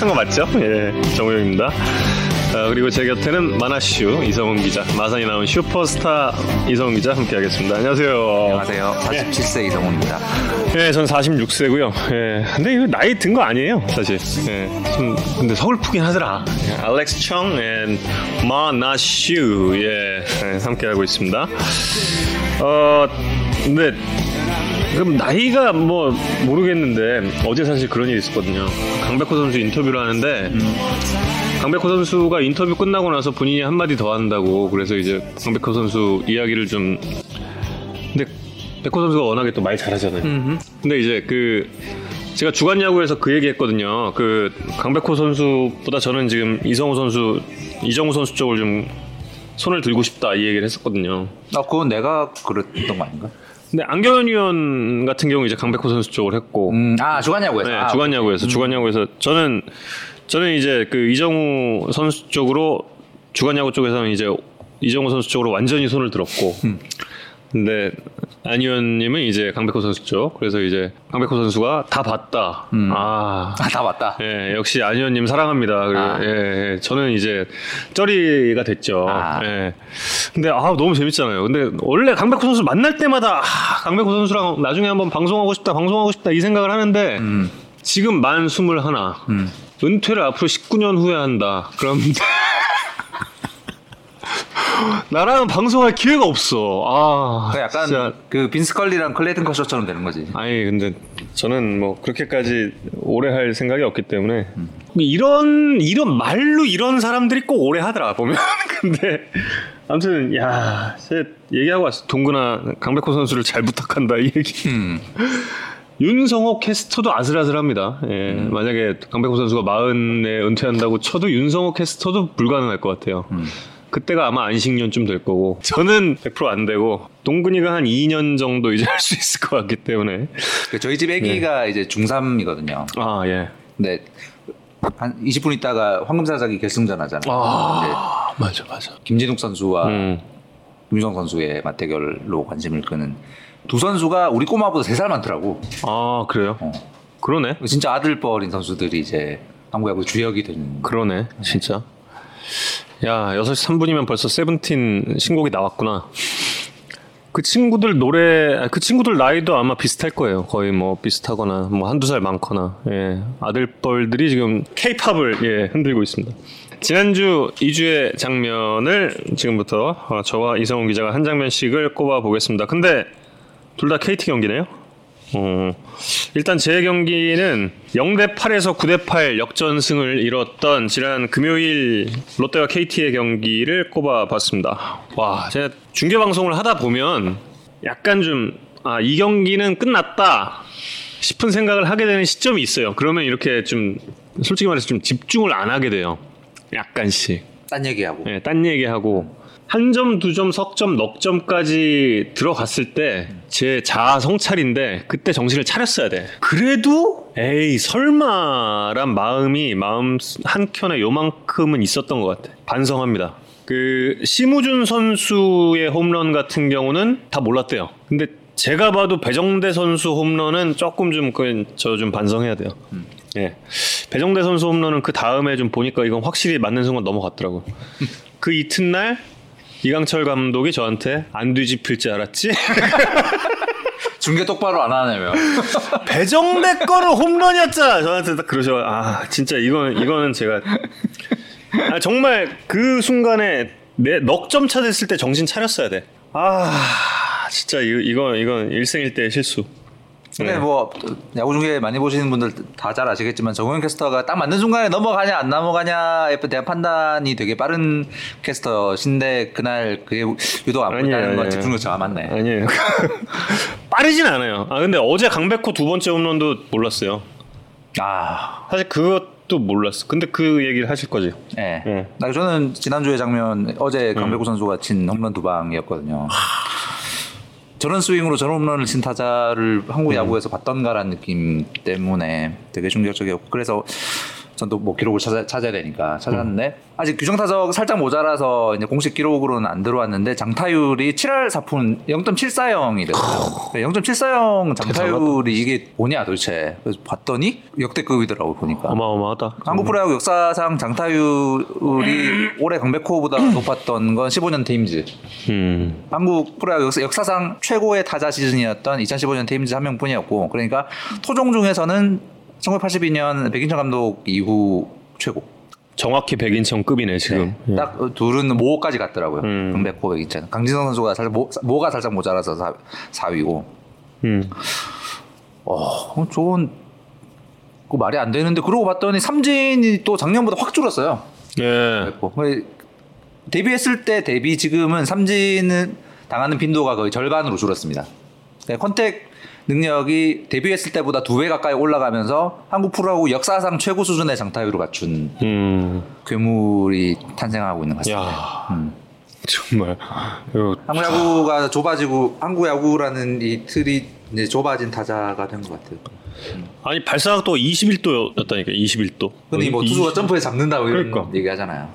시작한 거 맞죠? 예, 정우영입니다. 어, 그리고 제 곁에는 만화슈 이성훈 기자, 마산이 나온 슈퍼스타 이성훈 기자 함께하겠습니다. 안녕하세요. 안녕하세요. 47세 이성훈입니다. 예, 전 46세고요. 예, 근데 이거 나이 든 거 아니에요, 사실. 예, 좀 근데 서글프긴 하더라. 예, 알렉스 청앤 마나슈 예, 예, 함께하고 있습니다. 어, 근데 그럼 나이가 뭐 모르겠는데 어제 사실 그런 일이 있었거든요. 강백호 선수 인터뷰를 하는데 강백호 선수가 인터뷰 끝나고 나서 본인이 한마디 더 한다고 그래서 이제 강백호 선수 이야기를 좀 근데 백호 선수가 워낙에 또 말 잘하잖아요. 근데 이제 그 제가 주간 야구에서 그 얘기했거든요. 그 강백호 선수보다 저는 지금 이성우 선수, 이정우 선수 쪽을 좀 손을 들고 싶다 이 얘기를 했었거든요. 아, 그건 내가 그랬던 거 아닌가? 근데 안경현 위원 같은 경우 이제 강백호 선수 쪽을 했고, 음, 아, 주간야구에서. 네, 아, 주간 야구에서. 주간 야구에서 저는 저는 이제 그 이정우 선수 쪽으로 주간 야구 쪽에서는 이제 이정우 선수 쪽으로 완전히 손을 들었고, 근데 안 의원님은 이제 강백호 선수 쪽 그래서 이제 강백호 선수가 다 봤다. 아. 아, 다 맞다. 예, 역시 안 의원님 사랑합니다. 그리고 아. 예, 예, 저는 이제 쩌리가 됐죠. 아. 예. 근데 아 너무 재밌잖아요. 근데 원래 강백호 선수 만날 때마다 아, 강백호 선수랑 나중에 한번 방송하고 싶다, 방송하고 싶다 이 생각을 하는데 음. 지금 만 스물 하나. 은퇴를 앞으로 19년 후에 한다. 그럼 나랑 방송할 기회가 없어. 아, 그 약간 진짜. 그 빈스 컬리랑 클레이튼 커셔처럼 되는 거지. 아니 근데 저는 뭐 그렇게까지 오래 할 생각이 없기 때문에 이런 이런 말로 이런 사람들이 꼭 오래 하더라 보면 근데 아무튼 야, 제 얘기하고 왔어. 동근아 강백호 선수를 잘 부탁한다 이 얘기. 음. 윤성호 캐스터도 아슬아슬합니다. 예, 만약에 강백호 선수가 마흔에 은퇴한다고 쳐도 윤성호 캐스터도 불가능할 것 같아요. 그때가 아마 안식년쯤 될 거고 저는 100%안 되고 동근이가 한 2년 정도 이제 할 수 있을 것 같기 때문에 그 저희 집 애기가 네. 이제 중3이거든요. 아 예. 근데 한 20분 있다가 황금사자기 결승전 하잖아요. 아 맞아 맞아. 김진욱 선수와 음. 김유성 선수의 맞대결로 관심을 끄는 두 선수가 우리 꼬마보다 3살 많더라고. 아 그래요? 어. 그러네. 진짜 아들뻘인 선수들이 이제 한국야구 주역이 되는 그러네 진짜. 야 6시 3분이면 벌써 세븐틴 신곡이 나왔구나. 그 친구들 노래 아, 그 친구들 나이도 아마 비슷할 거예요. 거의 뭐 비슷하거나 뭐 한두 살 많거나 예. 아들뻘들이 지금 케이팝을 예, 흔들고 있습니다. 지난주 2주의 장면을 지금부터 어, 저와 이성훈 기자가 한 장면씩을 꼽아 보겠습니다. 근데 둘 다 KT 경기네요. 어, 일단 제 경기는 0대 8에서 9대 8 역전승을 이뤘던 지난 금요일 롯데와 KT의 경기를 꼽아봤습니다. 와, 제가 중계 방송을 하다 보면 약간 좀 아, 이 경기는 끝났다 싶은 생각을 하게 되는 시점이 있어요. 그러면 이렇게 좀 솔직히 말해서 좀 집중을 안 하게 돼요. 약간씩. 딴 얘기하고. 예, 딴 얘기하고 한 점, 두 점, 석 점, 넉 점까지 들어갔을 때 제 자아 성찰인데 그때 정신을 차렸어야 돼. 그래도 에이 설마란 마음이 마음 한 켠에 요만큼은 있었던 것 같아. 반성합니다. 그 심우준 선수의 홈런 같은 경우는 다 몰랐대요. 근데 제가 봐도 배정대 선수 홈런은 조금 좀그저좀 반성해야 돼요. 예. 배정대 선수 홈런은 그 다음에 좀 보니까 이건 확실히 맞는 순간 넘어갔더라고. 그 이튿날 이강철 감독이 저한테 안 뒤집힐 줄 알았지? 중계 똑바로 안 하냐며. 배정대 거는 홈런이었잖아. 저한테 딱 그러셔. 아 진짜 이거는 이거는 제가 아, 정말 그 순간에 내 넉점 차 됐을 때 정신 차렸어야 돼. 아 진짜 이거 이거 이건 일생일대 실수. 근데 네. 뭐 야구 중계 많이 보시는 분들 다 잘 아시겠지만 정우영 캐스터가 딱 맞는 순간에 넘어가냐 안 넘어가냐에 대한 판단이 되게 빠른 캐스터신데 그날 그게 유독 안 보다는 건. 집중력 잘 맞네. 아니에요. 빠르진 않아요. 아 근데 어제 강백호 두 번째 홈런도 몰랐어요. 아, 사실 그것도 몰랐어. 근데 그 얘기를 하실 거지. 예. 예. 나 저는 지난주에 장면 어제 강백호 선수가 친 홈런 두 방이었거든요. 저런 스윙으로 저런 홈런을 친 타자를 한국 야구에서 봤던가라는 느낌 때문에 되게 충격적이었고 그래서 전또 뭐 기록을 찾아, 찾아야 되니까 찾았는데 아직 규정 타석 살짝 모자라서 이제 공식 기록으로는 안 들어왔는데 장타율이 7할 4푼 0.740이 됐어요. 0.740 장타율이 이게 뭐냐 도대체 그래서 봤더니 역대급이더라고 보니까. 어마어마하다. 한국 프로야구 역사상 장타율이 올해 강백호보다 높았던 건 15년 테임즈. 음. 한국 프로야구 역사- 역사상 최고의 타자 시즌이었던 2015년 테임즈 한 명뿐이었고 그러니까 토종 중에서는 1982년 백인천 감독 이후 최고. 정확히 백인천급이네 지금. 네. 딱 둘은 모까지 갔더라고요. 음. 강백호 백인천. 강진성 선수가 살짝 모, 모가 살짝 모자라서 4, 4위고. 음. 어, 좋은 그 말이 안 되는데 그러고 봤더니 삼진이 또 작년보다 확 줄었어요. 예. 그랬고 거의 데뷔했을 때 대비 지금은 삼진은 당하는 빈도가 거의 절반으로 줄었습니다. 네, 컨택 능력이 데뷔했을 때보다 두 배 가까이 올라가면서 한국 프로야구 역사상 최고 수준의 장타율을 갖춘 음. 괴물이 탄생하고 있는 것 같습니다. 야. 음. 정말. 한국 야구가 좁아지고 한국 야구라는 이 틀이 이제 좁아진 타자가 된 것 같아요. 아니 발사각도 21도였다니까 21도. 근데 뭐 투수가 점프해 잡는다고 이런 그러니까. 얘기하잖아요.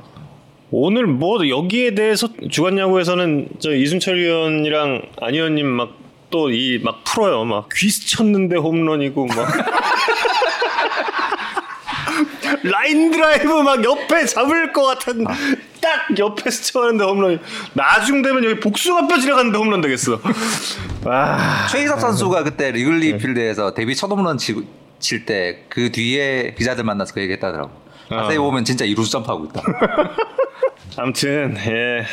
오늘 뭐 여기에 대해서 주간 야구에서는 저 이순철 위원이랑 안 위원님 막 또 이 막 풀어요. 막 귀 스 쳤는데 홈런이고 막 라인 드라이브 막 옆에 잡을 것 같은 딱 옆에서 쳐하는데 홈런이 나중 되면 여기 복숭아 뼈 지나가는데 홈런 되겠어. 아 최희섭 선수가 그때 리글리 필드에서 데뷔 첫 홈런 칠 때 그 뒤에 기자들 만나서 그 얘기했다더라고. 자세히 어. 보면 진짜 이루수 점프하고 있다. 아무튼 예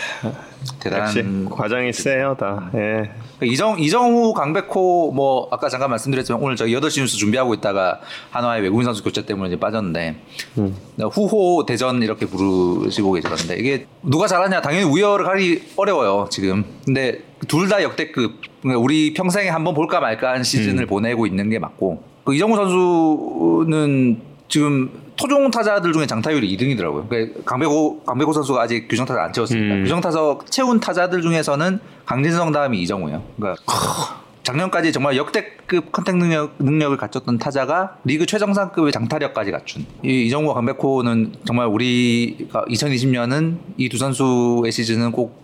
역시 대단한 과장이 세요 다. 예. 이정 이정후 강백호 뭐 아까 잠깐 말씀드렸지만 오늘 저희 8시 뉴스 준비하고 있다가 한화의 외국인 선수 교체 때문에 이제 빠졌는데 음. 후호 대전 이렇게 부르시고 계시던데 이게 누가 잘하냐 당연히 우열을 가리기 어려워요 지금 근데 둘 다 역대급 그러니까 우리 평생에 한번 볼까 말까 한 시즌을 보내고 있는 게 맞고 그 이정후 선수는 지금 토종 타자들 중에 장타율이 2등이더라고요. 그러니까 강백호 강백호 선수가 아직 규정 타석 안 채웠으니까 음. 규정 타석 채운 타자들 중에서는 강진성 다음이 이정후예요. 그러니까 작년까지 정말 역대급 contact 능력, 능력을 갖췄던 타자가 리그 최정상급의 장타력까지 갖춘 이 이정후와 강백호는 정말 우리가 2020년은 이 두 선수의 시즌은 꼭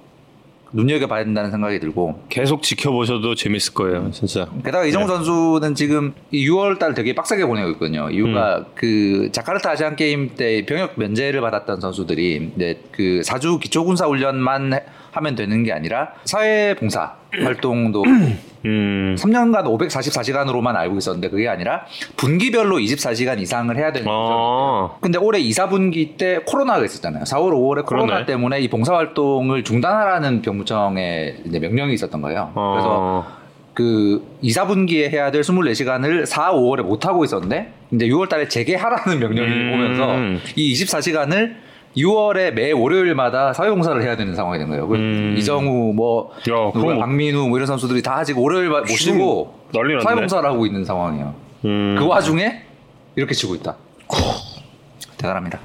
눈여겨봐야 된다는 생각이 들고 계속 지켜보셔도 재밌을 거예요, 진짜. 게다가 이정우 선수는 지금 6월 달 되게 빡세게 보내고 있거든요. 이유가 그 자카르타 아시안 게임 때 병역 면제를 받았던 선수들이 이제 그 사주 기초군사 훈련만 해- 하면 되는 게 아니라 사회 봉사 활동도 음, 3년간 544시간으로만 알고 있었는데 그게 아니라 분기별로 24시간 이상을 해야 되는 거죠. 어, 근데 올해 2, 4분기 때 코로나가 있었잖아요. 4월, 5월에 코로나 그러네. 때문에 이 봉사 활동을 중단하라는 병무청의 명령이 있었던 거예요. 그래서 어, 그 2, 4분기에 해야 될 24시간을 4, 5월에 못 하고 있었는데 이제 6월 달에 재개하라는 명령이 음. 오면서 이 24시간을 6월에 매 월요일마다 사회봉사를 해야 되는 상황이 된 거예요. 그 음. 이정우 뭐 야, 그럼 박민우 뭐 이런 선수들이 다 아직 월요일 났네. 사회봉사를 하고 있는 상황이에요. 음. 그 와중에 이렇게 치고 있다. 대단합니다.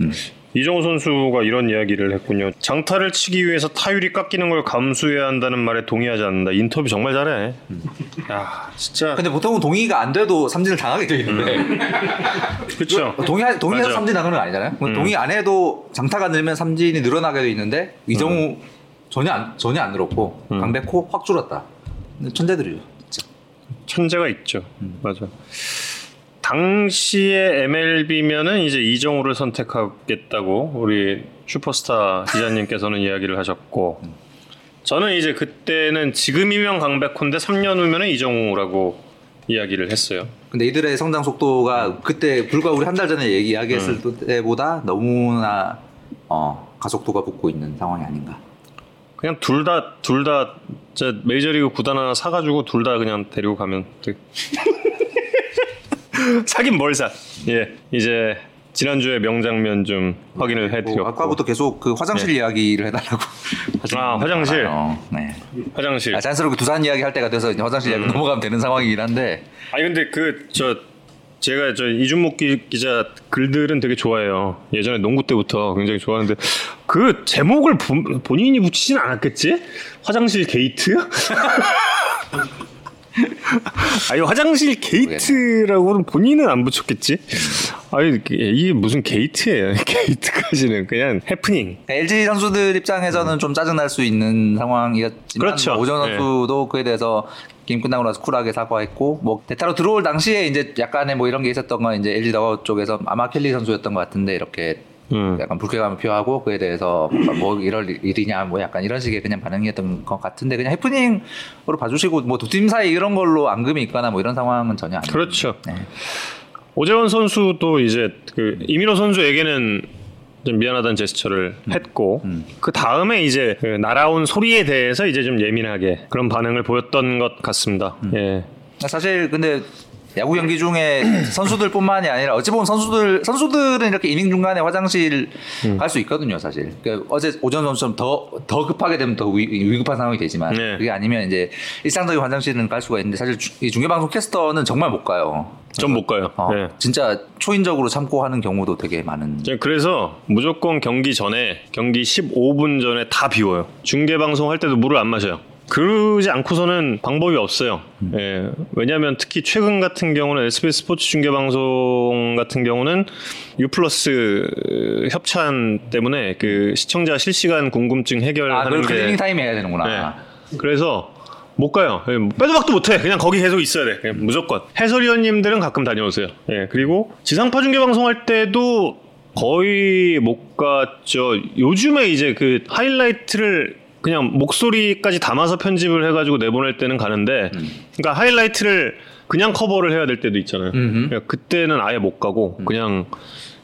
음. 이정우 선수가 이런 이야기를 했군요. 장타를 치기 위해서 타율이 깎이는 걸 감수해야 한다는 말에 동의하지 않는다. 인터뷰 정말 잘해. 야, 진짜. 근데 보통은 동의가 안 돼도 삼진을 당하게 돼 있는데 그렇죠. 동의 동의해서 맞아. 삼진 당하는 건 아니잖아요. 음. 동의 안 해도 장타가 늘면 삼진이 늘어나게 돼 있는데 이정우 전혀 안 전혀 안 늘었고 음. 강백호 확 줄었다. 천재들이죠. 천재가 있죠. 맞아. 당시에 MLB면은 이제 이정우를 선택하겠다고 우리 슈퍼스타 기자님께서는 이야기를 하셨고 저는 이제 그때는 지금이면 강백호인데 3년 후면은 이정우라고 이야기를 했어요. 근데 이들의 성장 속도가 그때 불과 우리 한 달 전에 얘기 이야기했을 음. 때보다 너무나 어, 가속도가 붙고 있는 상황이 아닌가. 그냥 둘 다 둘다 메이저리그 구단 하나 사가지고 둘 다 그냥 데리고 가면 돼. 사긴 뭘 사? 예, 이제 지난주에 명장면 좀 확인을 뭐 해드렸고 아까부터 계속 그 화장실 이야기를 해달라고. 네. 아, 화장실? 많아요. 네. 화장실. 아, 자연스럽게 두산 이야기 할 때가 돼서 이제 화장실 음. 이야기 넘어가면 되는 상황이긴 한데 아니 근데 그 저 제가 저 이준목 기- 기자 글들은 되게 좋아해요. 예전에 농구 때부터 굉장히 좋아하는데 그 제목을 본, 본인이 붙이진 않았겠지? 화장실 게이트? 아니 화장실 게이트라고는 본인은 안 붙였겠지? 아니 이게 무슨 게이트예요? 게이트까지는 그냥 해프닝. LG 선수들 입장에서는 좀 짜증 날 수 있는 상황이었지만 그렇죠. 오전 네. 선수도 그에 대해서 게임 끝나고 나서 쿨하게 사과했고 뭐 대타로 들어올 당시에 이제 약간의 뭐 이런 게 있었던 건 이제 LG 더가웃 쪽에서 아마 켈리 선수였던 것 같은데 이렇게 음. 약간 불쾌감을 표하고 그에 대해서 뭐 이럴 일이냐 뭐 약간 이런 식의 그냥 반응이었던 것 같은데 그냥 해프닝으로 봐주시고 뭐 두 팀 사이 이런 걸로 앙금이 있거나 뭐 이런 상황은 전혀 아니에요. 그렇죠. 네. 오재원 선수도 이제 그 이민호 선수에게는 좀 미안하다는 제스처를 했고 그 다음에 이제 그 날아온 소리에 대해서 이제 좀 예민하게 그런 반응을 보였던 것 같습니다. 예. 사실 근데 야구 경기 중에 선수들뿐만이 아니라 어찌 보면 선수들 선수들은 이렇게 이닝 중간에 화장실 갈수 있거든요, 사실. 그러니까 어제 오전 선수처럼 더 더 급하게 되면 더 위, 위급한 상황이 되지만 네. 그게 아니면 이제 일상적인 화장실은 갈 수가 있는데 사실 주- 이 중계방송 캐스터는 정말 못 가요. 좀 못 가요. 어, 예. 진짜 초인적으로 참고 하는 경우도 되게 많은. 저 그래서 무조건 경기 전에 경기 15분 전에 다 비워요. 중계 방송 할 때도 물을 안 마셔요. 그러지 않고서는 방법이 없어요. 예. 왜냐하면 특히 최근 같은 경우는 SBS 스포츠 중계 방송 같은 경우는 U 플러스 협찬 때문에 그 시청자 실시간 궁금증 아, 해결하는 그걸 게 클리닝 타임에 해야 되는구나. 네. 그래서 못 가요. 예, 빼도 박도 못해. 그냥 거기 계속 있어야 돼. 그냥 무조건. 해설위원님들은 가끔 다녀오세요. 예, 그리고 지상파 중계 방송할 때도 거의 못 갔죠. 요즘에 이제 그 하이라이트를 그냥 목소리까지 담아서 편집을 해가지고 내보낼 때는 가는데, 그러니까 하이라이트를 그냥 커버를 해야 될 때도 있잖아요. 그러니까 그때는 아예 못 가고 그냥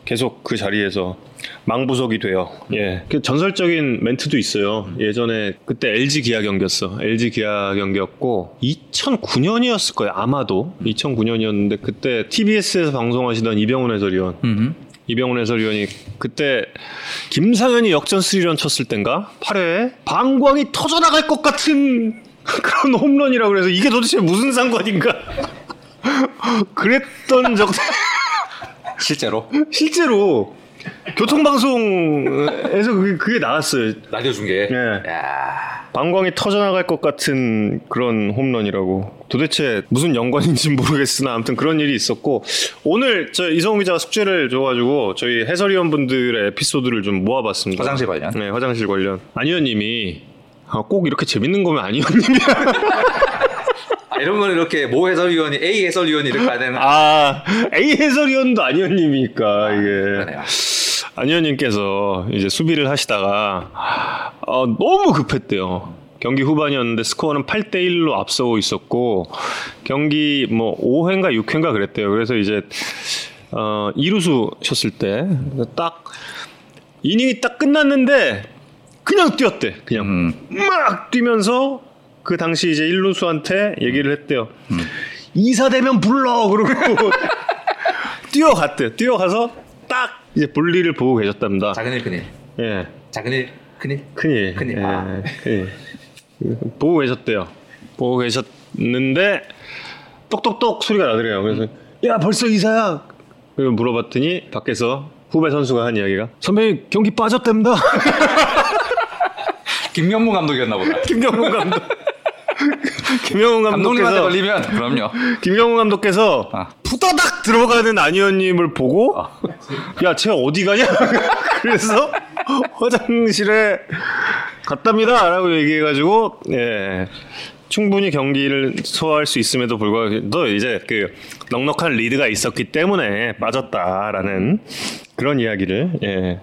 계속 그 자리에서 망부석이 돼요. 예. 그 전설적인 멘트도 있어요. 예전에 그때 LG 기아 경기였어. LG 기아 경기였고 2009년이었을 거예요. 아마도 2009년이었는데 그때 TBS에서 방송하시던 이병훈 해설위원. 이병훈 해설위원이 그때 김상현이 역전 스리런 쳤을 땐가 8회에 방광이 터져나갈 것 같은 그런 홈런이라고 그래서 이게 도대체 무슨 상관인가 그랬던 적 실제로 실제로 교통방송에서 그게, 그게 나왔어요 라디오 중계. 예. 야. 방광이 터져나갈 것 같은 그런 홈런이라고 도대체 무슨 연관인지 모르겠으나 아무튼 그런 일이 있었고 오늘 저 이성우 기자가 숙제를 줘가지고 저희 해설위원분들의 에피소드를 좀 모아봤습니다 화장실 관련. 네 화장실 관련 안 의원님이 아, 꼭 이렇게 재밌는 거면 안 의원님이 아, 이런 거는 이렇게 모 해설위원이 A 해설위원이 이렇게 해야 되는. 아 A 해설위원도 안 의원님이니까 이게 그러네요. 안 의원님께서 이제 수비를 하시다가 어, 너무 급했대요. 경기 후반이었는데 스코어는 8대 1로 앞서고 있었고 경기 뭐 5회인가 6회인가 그랬대요. 그래서 이제 어 2루수 셨을 때 딱 이닝이 딱 끝났는데 그냥 뛰었대. 그냥 음. 막 뛰면서 그 당시 이제 1루수한테 얘기를 했대요. 이사 되면 불러 그러고 뛰어갔대요. 뛰어가서 딱 이제 볼일을 보고 계셨답니다. 작은 일 큰일. 예. 작은 일 큰일. 큰일. 큰일. 예, 아. 큰일. 보고 계셨대요. 보고 계셨는데 똑똑똑 소리가 나더래요. 그래서 야 벌써 이사야. 그리고 물어봤더니 밖에서 후배 선수가 한 이야기가 선배님 경기 빠졌답니다. 김명무 감독이었나 보다. 김경훈 감독. 김영훈 감독님한테 감독께서 걸리면 그럼요. 김경훈 감독께서 아. 푸다닥 들어가는 안 의원님을 보고 야, 쟤 어디 가냐? 그래서 화장실에 갔답니다라고 얘기해가지고 예. 충분히 경기를 소화할 수 있음에도 불구하고 이제 그 넉넉한 리드가 있었기 때문에 빠졌다라는 그런 이야기를 예,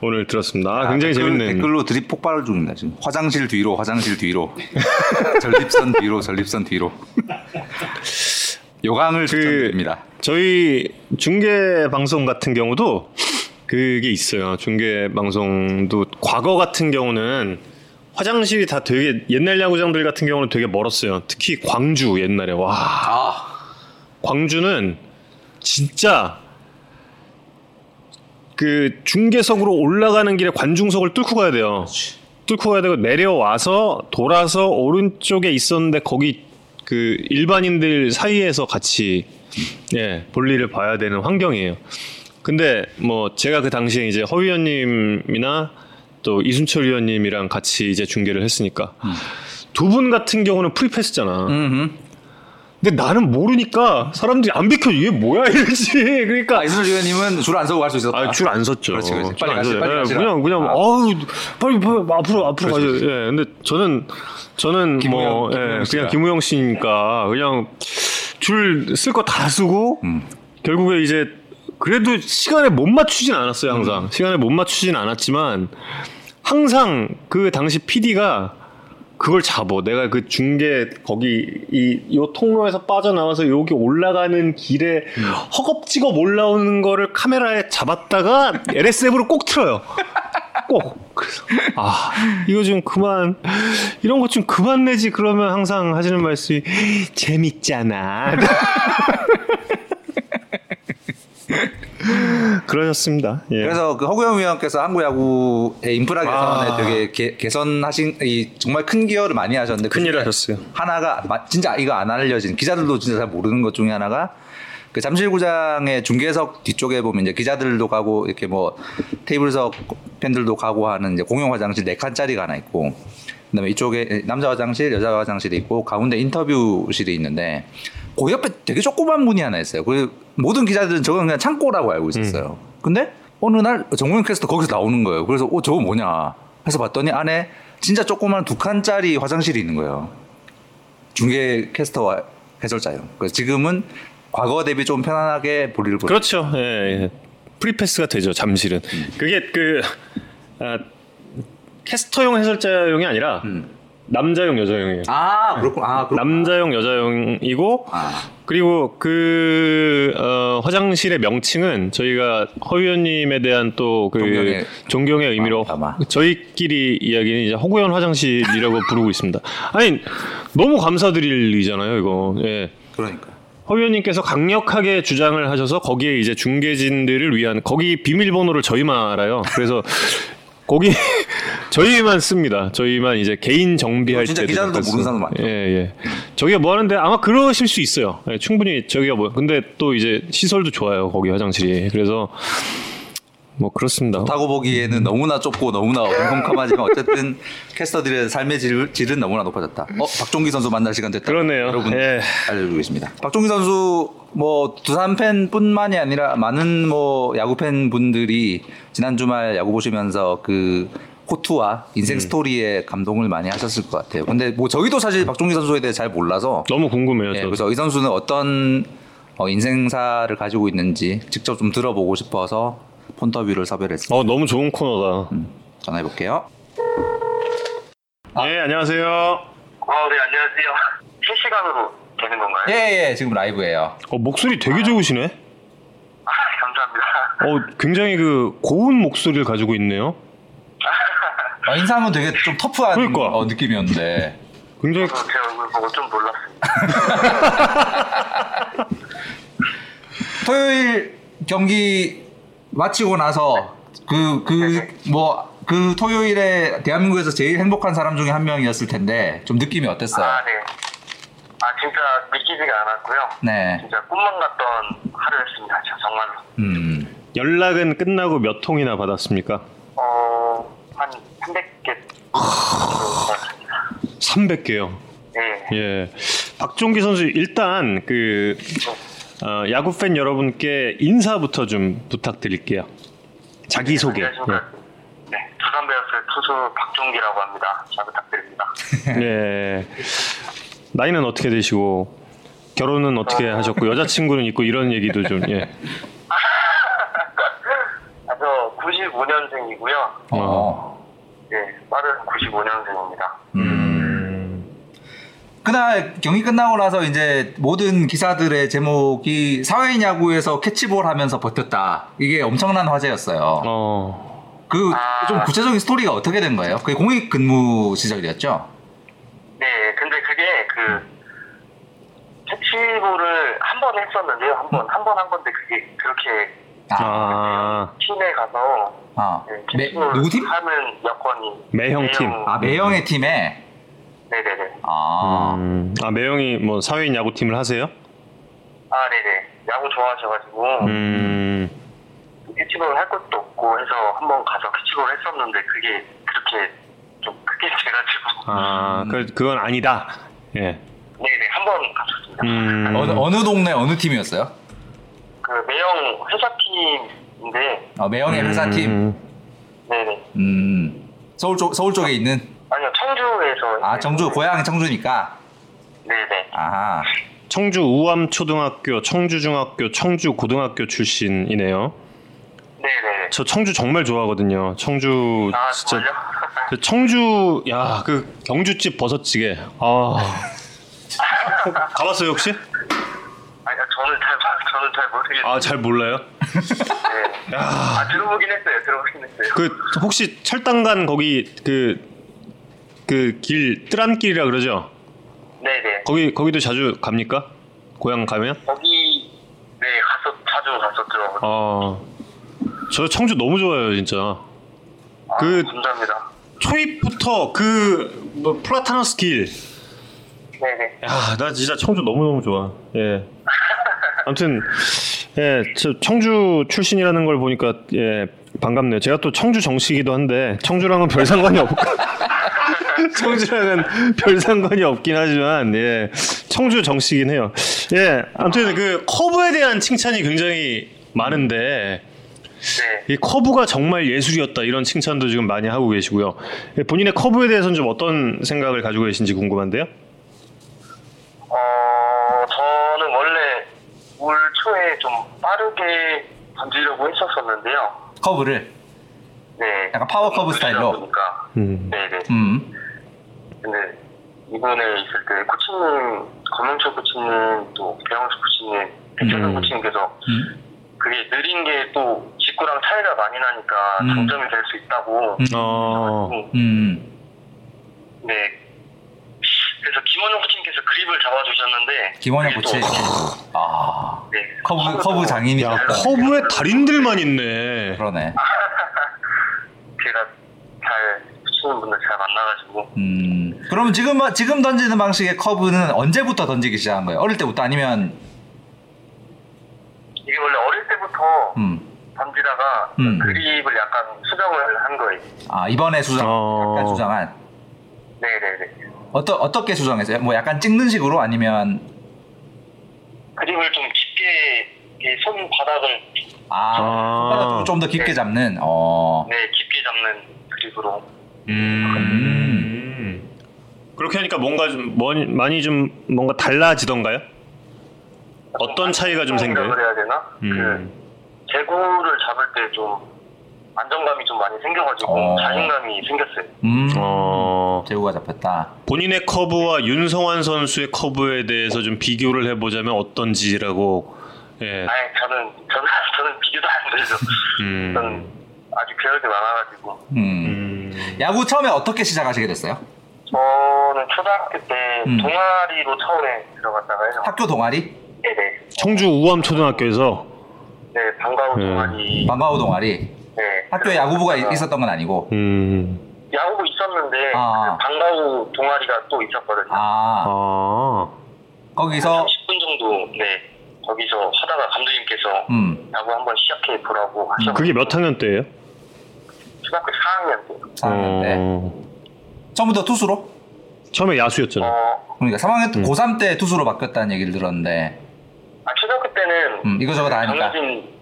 오늘 들었습니다. 아, 굉장히 댓글, 재밌는 댓글로 드립 폭발을 중입니다. 지금 화장실 뒤로, 화장실 뒤로, 전립선 뒤로, 전립선 뒤로. 요강을 추천드립니다. 저희 중계 방송 같은 경우도 그게 있어요. 중계 방송도 과거 같은 경우는 화장실이 다 되게 옛날 야구장들 같은 경우는 되게 멀었어요. 특히 광주 옛날에 와 아, 광주는 진짜 그 중계석으로 올라가는 길에 관중석을 뚫고 가야 돼요. 뚫고 가야 되고 내려와서 돌아서 오른쪽에 있었는데 거기 그 일반인들 사이에서 같이 예 볼일을 봐야 되는 환경이에요. 근데 뭐 제가 그 당시에 이제 허 위원님이나 또 이순철 위원님이랑 같이 이제 중계를 했으니까 두분 같은 경우는 프리패스잖아. 음, 근데 근데 나는 모르니까 사람들이 안 비켜 이게 뭐야 이러지. 그러니까 아, 이순철 위원님은 줄 안 서고 갈 수 있었다. 아, 줄 안 섰죠. 그렇지, 그렇지. 줄 빨리 안 가시-. 빨리 예, 가시라. 그냥 그냥 아. 아우 빨리, 빨리 앞으로 앞으로 가죠. 예. 근데 저는 저는 김우영, 뭐 김우영 예. 그냥 김우영 씨니까 그냥 줄 쓸 거 다 쓰고 음. 결국에 이제 그래도 시간에 못 맞추진 않았어요 항상 음. 시간에 못 맞추진 않았지만 항상 그 당시 PD가 그걸 잡어. 내가 그 중계 거기 이 요 통로에서 빠져나와서 여기 올라가는 길에 허겁지겁 올라오는 거를 카메라에 잡았다가 LSF로 꼭 틀어요. 꼭. 그래서 아 이거 좀 그만 이런 것 좀 그만 내지 그러면 항상 하시는 말씀이 재밌잖아. 그러셨습니다. 예. 그래서 그 허구영 위원께서 한국 야구의 인프라 개선에 아. 되게 개, 개선하신 이 정말 큰 기여를 많이 하셨는데 큰일 하셨어요. 하나가 마- 진짜 이거 안 알려진 기자들도 진짜 잘 모르는 것 중에 하나가 그 잠실구장의 중계석 뒤쪽에 보면 이제 기자들도 가고 이렇게 뭐 테이블석 팬들도 가고 하는 이제 공용 화장실 네 칸짜리가 하나 있고 그다음에 이쪽에 남자 화장실, 여자 화장실이 있고 가운데 인터뷰실이 있는데 그 옆에 되게 조그만 문이 하나 있어요. 그 모든 기자들은 저건 그냥 창고라고 알고 있었어요. 근데 어느 날 정우영 캐스터 거기서 나오는 거예요. 그래서 어 저거 뭐냐 해서 봤더니 안에 진짜 조그만 두 칸짜리 화장실이 있는 거예요. 중계 캐스터와 해설자요. 그래서 지금은 과거 대비 좀 편안하게 볼일을 보 그렇죠. 예, 예. 프리패스가 되죠. 잠실은. 그게 그 아, 캐스터용 해설자용이 아니라 음. 남자용 여자용이에요. 아 그렇군. 아 그렇군. 남자용 여자용이고 아. 그리고 그 어, 화장실의 명칭은 저희가 허 위원님에 대한 또 그 존경의- 의미로 아마. 저희끼리 이야기는 이제 허구연 화장실이라고 부르고 있습니다. 아니 너무 감사드릴 일이잖아요, 이거. 예. 그러니까. 허 의원님께서 강력하게 주장을 하셔서 거기에 이제 중계진들을 위한 거기 비밀번호를 저희만 알아요. 그래서 거기 저희만 씁니다. 저희만 이제 개인 정비할 때 진짜 기자들도 모르는 사람 많죠. 예, 예. 저기가 뭐 하는데 아마 그러실 수 있어요. 예, 충분히 저기가 뭐 근데 또 이제 시설도 좋아요. 거기 화장실이. 그래서 뭐 그렇습니다. 타고 보기에는 너무나 좁고 너무나 컴컴하지만 어쨌든 캐스터들의 삶의 질, 질은 너무나 높아졌다. 어 박종기 선수 만날 시간 됐다. 그러네요. 여러분 예. 알려드리겠습니다. 박종기 선수 뭐 두산 팬뿐만이 아니라 많은 뭐 야구 팬 분들이 지난 주말 야구 보시면서 그 호투와 인생 스토리에 감동을 많이 하셨을 것 같아요. 근데 뭐 저희도 사실 박종기 선수에 대해 잘 몰라서 너무 궁금해요. 예. 그래서 이 선수는 어떤 어, 인생사를 가지고 있는지 직접 좀 들어보고 싶어서 폰터뷰를 섭외를 했습니다. 어 너무 좋은 코너다. 전화해 볼게요. 예 안녕하세요. 어, 네, 안녕하세요. 실시간으로 되는 건가요? 예, 예, 지금 라이브예요. 어 목소리 되게 좋으시네. 아, 감사합니다. 어 굉장히 그 고운 목소리를 가지고 있네요. 어, 인상은 되게 좀 터프한 그러니까. 어, 느낌이었는데. 굉장히 저도 제 얼굴 보고 좀 놀랐습니다. 토요일 경기 마치고 나서 그 그 뭐 그 토요일에 대한민국에서 제일 행복한 사람 중에 한 명이었을 텐데 좀 느낌이 어땠어요? 아, 네. 아, 진짜 믿기지가 않았고요. 네. 진짜 꿈만 같던 하루였습니다. 진짜 정말로. 음. 연락은 끝나고 몇 통이나 받았습니까? 어, 한 300개 정도 같습니다. 300개요. 네. 예. 박종기 선수 일단 그 어, 야구 팬 여러분께 인사부터 좀 부탁드릴게요. 자기 소개. 안녕하십니까. 네, 두산 베어스 투수 박종기라고 합니다. 잘 부탁드립니다. 예. 예. 나이는 어떻게 되시고 결혼은 어떻게 하셨고 여자친구는 있고 이런 얘기도 좀 예. 아, 저 95년생이고요. 어. 네, 빠른 95년생입니다. 음. 그날 경기 끝나고 나서 이제 모든 기사들의 제목이 사회인 야구에서 캐치볼 하면서 버텼다. 이게 엄청난 화제였어요. 어. 그 아. 좀 구체적인 스토리가 어떻게 된 거예요? 그게 공익 근무 시절이었죠? 네, 근데 그게 그 캐치볼을 한 번 했었는데요. 한 번, 한 번 한 건데 그게 그렇게 아. 팀에 가서 아. 네, 매, 캐치볼 누구 팀? 하는 여건이 매형 팀. 아, 매형의 팀에? 네네네. 아. 음. 아 매형이 뭐 사회인 야구 팀을 하세요? 아, 네네. 야구 좋아하셔가지고 음. 캐치볼 할 것도 없고 해서 한 번 가서 캐치볼 했었는데 그게 그렇게 좀 크게 돼가지고 아, 그 그건 아니다. 예. 네네 한 번 갔었습니다. 음. 어느 어느 동네 어느 팀이었어요? 그 매형 회사 팀인데, 어, 매형의 회사 팀. 음. 네네. 음. 서울 쪽 서울 쪽에 있는 아니요, 청주에서. 아 청주 고향이 청주니까. 네네. 아하. 청주 우암초등학교, 청주중학교, 청주고등학교 출신이네요. 네네. 저 청주 정말 좋아하거든요. 청주 아, 진짜 정말요? 그 청주 야 그 경주집 버섯찌개 아 가봤어요 혹시? 아니, 저는 잘, 저는 잘 모르겠어요. 아 잘 몰라요. 네. 아, 들어보긴 했어요. 들어보긴 했어요. 그 혹시 철당간 거기 그 그 길 뜨란길이라 그러죠? 네네. 거기 거기도 자주 갑니까? 고향 가면? 거기, 네, 가서, 자주 갔었죠. 아, 저 청주 너무 좋아요, 진짜. 아, 그- 감사합니다. 초입부터 그, 뭐, 플라타너스 길. 네네. 야, 나 진짜 청주 너무너무 좋아. 예. 아무튼, 예, 저 청주 출신이라는 걸 보니까, 예, 반갑네요. 제가 또 청주 정식이기도 한데, 청주랑은 별 상관이 없고. 청주랑은 별 상관이 없긴 하지만, 예, 청주 정식이긴 해요. 예, 아무튼 그 커브에 대한 칭찬이 굉장히 많은데, 네. 이 커브가 정말 예술이었다 이런 칭찬도 지금 많이 하고 계시고요. 예, 본인의 커브에 대해서는 좀 어떤 생각을 가지고 계신지 궁금한데요. 어, 저는 원래 올 초에 좀 빠르게 던지려고 했었었는데요. 커브를. 네. 약간 파워 커브 스타일로? 보니까. 음. 네네. 음. 근데 이번에 있을 때 코치님, 권명철 코치님, 또 배영수 코치님, 백현우 음. 코치님께서 음. 그게 느린 게 또 직구랑 차이가 많이 나니까 음. 장점이 될 수 있다고. 음. 어. 음. 네. 그래서 김원형 코치님께서 그립을 잡아주셨는데. 김원형 코치. 또, 아. 네. 커브 커브 장인이 야 커브에 달인들만 있네. 그러네. 제가 잘 치는 분들 잘 만나가지고. 음. 그러면 지금 지금 던지는 방식의 커브는 언제부터 던지기 시작한 거예요? 어릴 때부터 아니면 이게 원래 어릴 때부터 음. 던지다가 음. 그립을 약간 수정을 한 거예요. 아 이번에 수정 어. 약간 수정한 네네네. 어떠 어떻게 수정했어요? 뭐 약간 찍는 식으로 아니면 그립을 좀 깊게 이 손바닥을 아, 아. 손바닥 좀 더 깊게 네. 잡는 어. 네 깊게 잡는 그립으로. 음. 그렇게 하니까 뭔가 좀 많이 좀 뭔가 달라지던가요? 어떤 차이가 좀 생겨요? 그래야 되나? 음. 그 제구를 잡을 때 좀 안정감이 좀 많이 생겨가지고 어. 자신감이 생겼어요. 음. 어. 제구가 잡혔다. 본인의 커브와 윤성환 선수의 커브에 대해서 좀 비교를 해보자면 어떤지라고. 예. 아니 저는 저는 저는 비교도 안 되죠. 음. 저는 아직 배울 게 많아가지고 음. 음. 야구 처음에 어떻게 시작하시게 됐어요? 저는 초등학교 때 음. 동아리로 처음에 들어갔다가요. 학교 동아리? 네네. 청주 우암 초등학교에서. 네 방과후 음. 동아리. 방과후 동아리. 네. 학교 에 야구부가 들어갔다가 있었던 건 아니고. 음. 야구부 있었는데 아. 그 방과후 동아리가 또 있었거든요. 아 아. 거기서 30분 정도 네 거기서 하다가 감독님께서 음 야구 한번 시작해 보라고 하셔서 그게 몇 학년 때예요? 초등학교 4학년 때 4학년 때 어. 처음부터 투수로? 처음에 야수였잖아. 어, 그러니까 3학년 음. 고3 때 투수로 바뀌었다는 얘기를 들었는데 아, 초등학교 때는 음, 이거저거 다 하니까. 정해진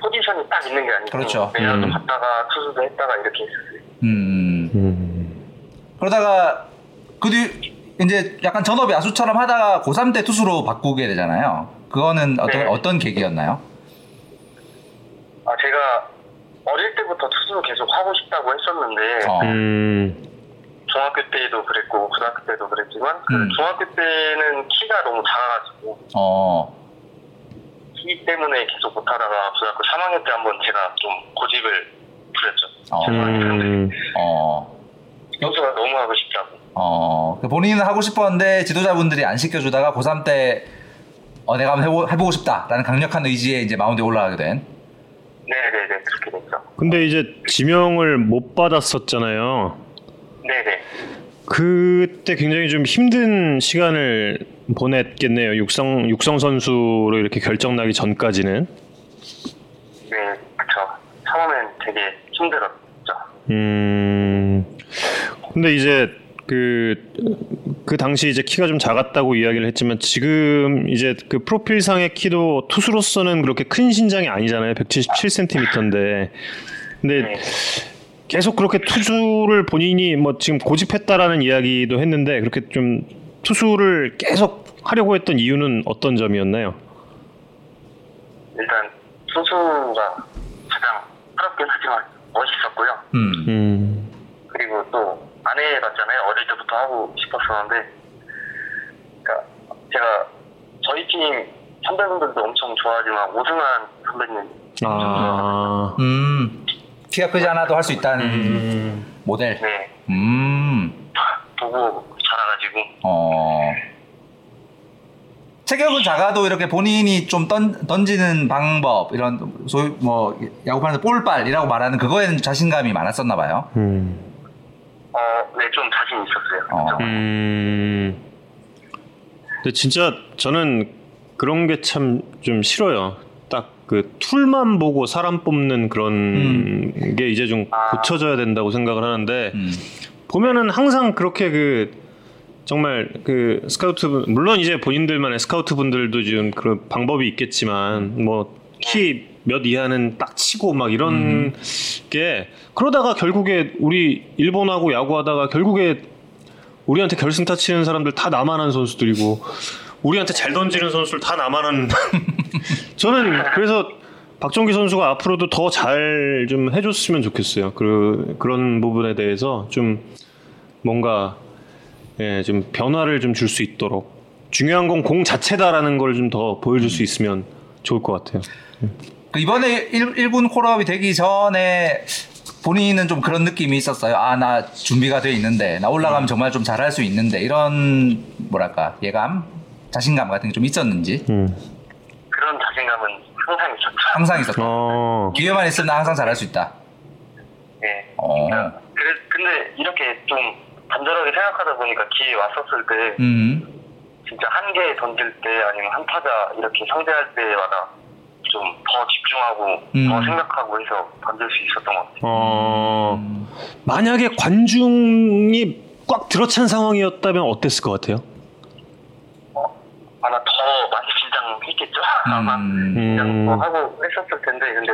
포지션이 딱 있는 게 아니고 그렇죠. 내야도 음. 갔다가 투수도 했다가 이렇게 했었어요. 음 음. 그러다가 그 뒤 이제 약간 전업 야수처럼 하다가 고3 때 투수로 바꾸게 되잖아요. 그거는 어떤 네. 어떤 계기였나요? 아 제가 어릴 때부터 투수 계속 하고 싶다고 했었는데 어. 음. 중학교 때도 그랬고 고등학교 때도 그랬지만 그 음. 중학교 때는 키가 너무 작아가지고 어. 키 때문에 계속 못하다가 고등학교 3학년 때 한번 제가 좀 고집을 부렸죠. 어. 음. 어. 너무 하고 싶다고. 어. 그 본인은 하고 싶었는데 지도자분들이 안 시켜주다가 고3 때 어, 내가 한번 해보, 해보고 싶다라는 강력한 의지에 이제 마운드에 올라가게 된. 네네네 그렇게 됐죠. 근데 이제 지명을 못 받았었잖아요. 네네. 그때 굉장히 좀 힘든 시간을 보냈겠네요. 육성 육성 선수로 이렇게 결정 나기 전까지는. 네 그쵸. 처음엔 되게 힘들었죠. 음. 근데 이제 그, 그 당시 이제 키가 좀 작았다고 이야기를 했지만 지금 이제 그 프로필상의 키도 투수로서는 그렇게 큰 신장이 아니잖아요. 177cm인데. 근데 네. 계속 그렇게 투수를 본인이 뭐 지금 고집했다라는 이야기도 했는데 그렇게 좀 투수를 계속 하려고 했던 이유는 어떤 점이었나요? 일단 선수가 가장 부럽긴 하지만 멋있었고요. 음. 음. 그리고 또 안 해봤잖아요. 어릴 때부터 하고 싶었었는데, 그러니까 제가 저희 팀 선배분들도 엄청 좋아하지만 오승환 선배님 아. 음. 키가 크지 않아도 할 수 있다는 음. 모델. 네 음. 보고 자라가지고 어. 체격은 작아도 이렇게 본인이 좀 던, 던지는 방법 이런 소위 뭐 야구판에서 볼발이라고 말하는 그거에는 자신감이 많았었나 봐요. 음. 어 네 좀 자신 있었어요. 어. 음. 근데 진짜 저는 그런 게 참 좀 싫어요. 딱 그 툴만 보고 사람 뽑는 그런 게 이제 좀 아. 고쳐져야 된다고 생각을 하는데 음. 보면은 항상 그렇게 그 정말 그 스카우트 분 물론 이제 본인들만의 스카우트 분들도 지금 그런 방법이 있겠지만 뭐 키 몇 이하는 딱 치고 막 이런 게 그러다가 결국에 우리 일본하고 야구하다가 결국에 우리한테 결승타 치는 사람들 다 나만한 선수들이고 우리한테 잘 던지는 선수들 다 나만한 저는 그래서 박정기 선수가 앞으로도 더 잘 좀 해줬으면 좋겠어요. 그 그런 부분에 대해서 좀 뭔가 예, 좀 변화를 좀 줄 수 있도록 중요한 건 공 자체다라는 걸 좀 더 보여줄 수 있으면 좋을 것 같아요. 그 이번에 1, 군 콜업이 되기 전에 본인은 좀 그런 느낌이 있었어요. 아, 나 준비가 돼 있는데, 나 올라가면 정말 좀 잘할 수 있는데, 이런, 뭐랄까, 예감? 자신감 같은 게 좀 있었는지, 음. 그런 자신감은 항상 있었죠. 항상 있었다. 어. 기회만 있으면 나 항상 잘할 수 있다. 네. 어. 그래, 근데 이렇게 좀 간절하게 생각하다 보니까 기회 왔었을 때 음. 진짜 한 개 던질 때 아니면 한 타자 이렇게 상대할 때마다 좀 더 집중하고 음. 더 생각하고 해서 던질 수 있었던 것 같아요. 어. 만약에 관중이 꽉 들어찬 상황이었다면 어땠을 것 같아요? 아마 더 많이 긴장했겠죠. 아마 음. 긴장 더 음. 하고 했었을 텐데 근데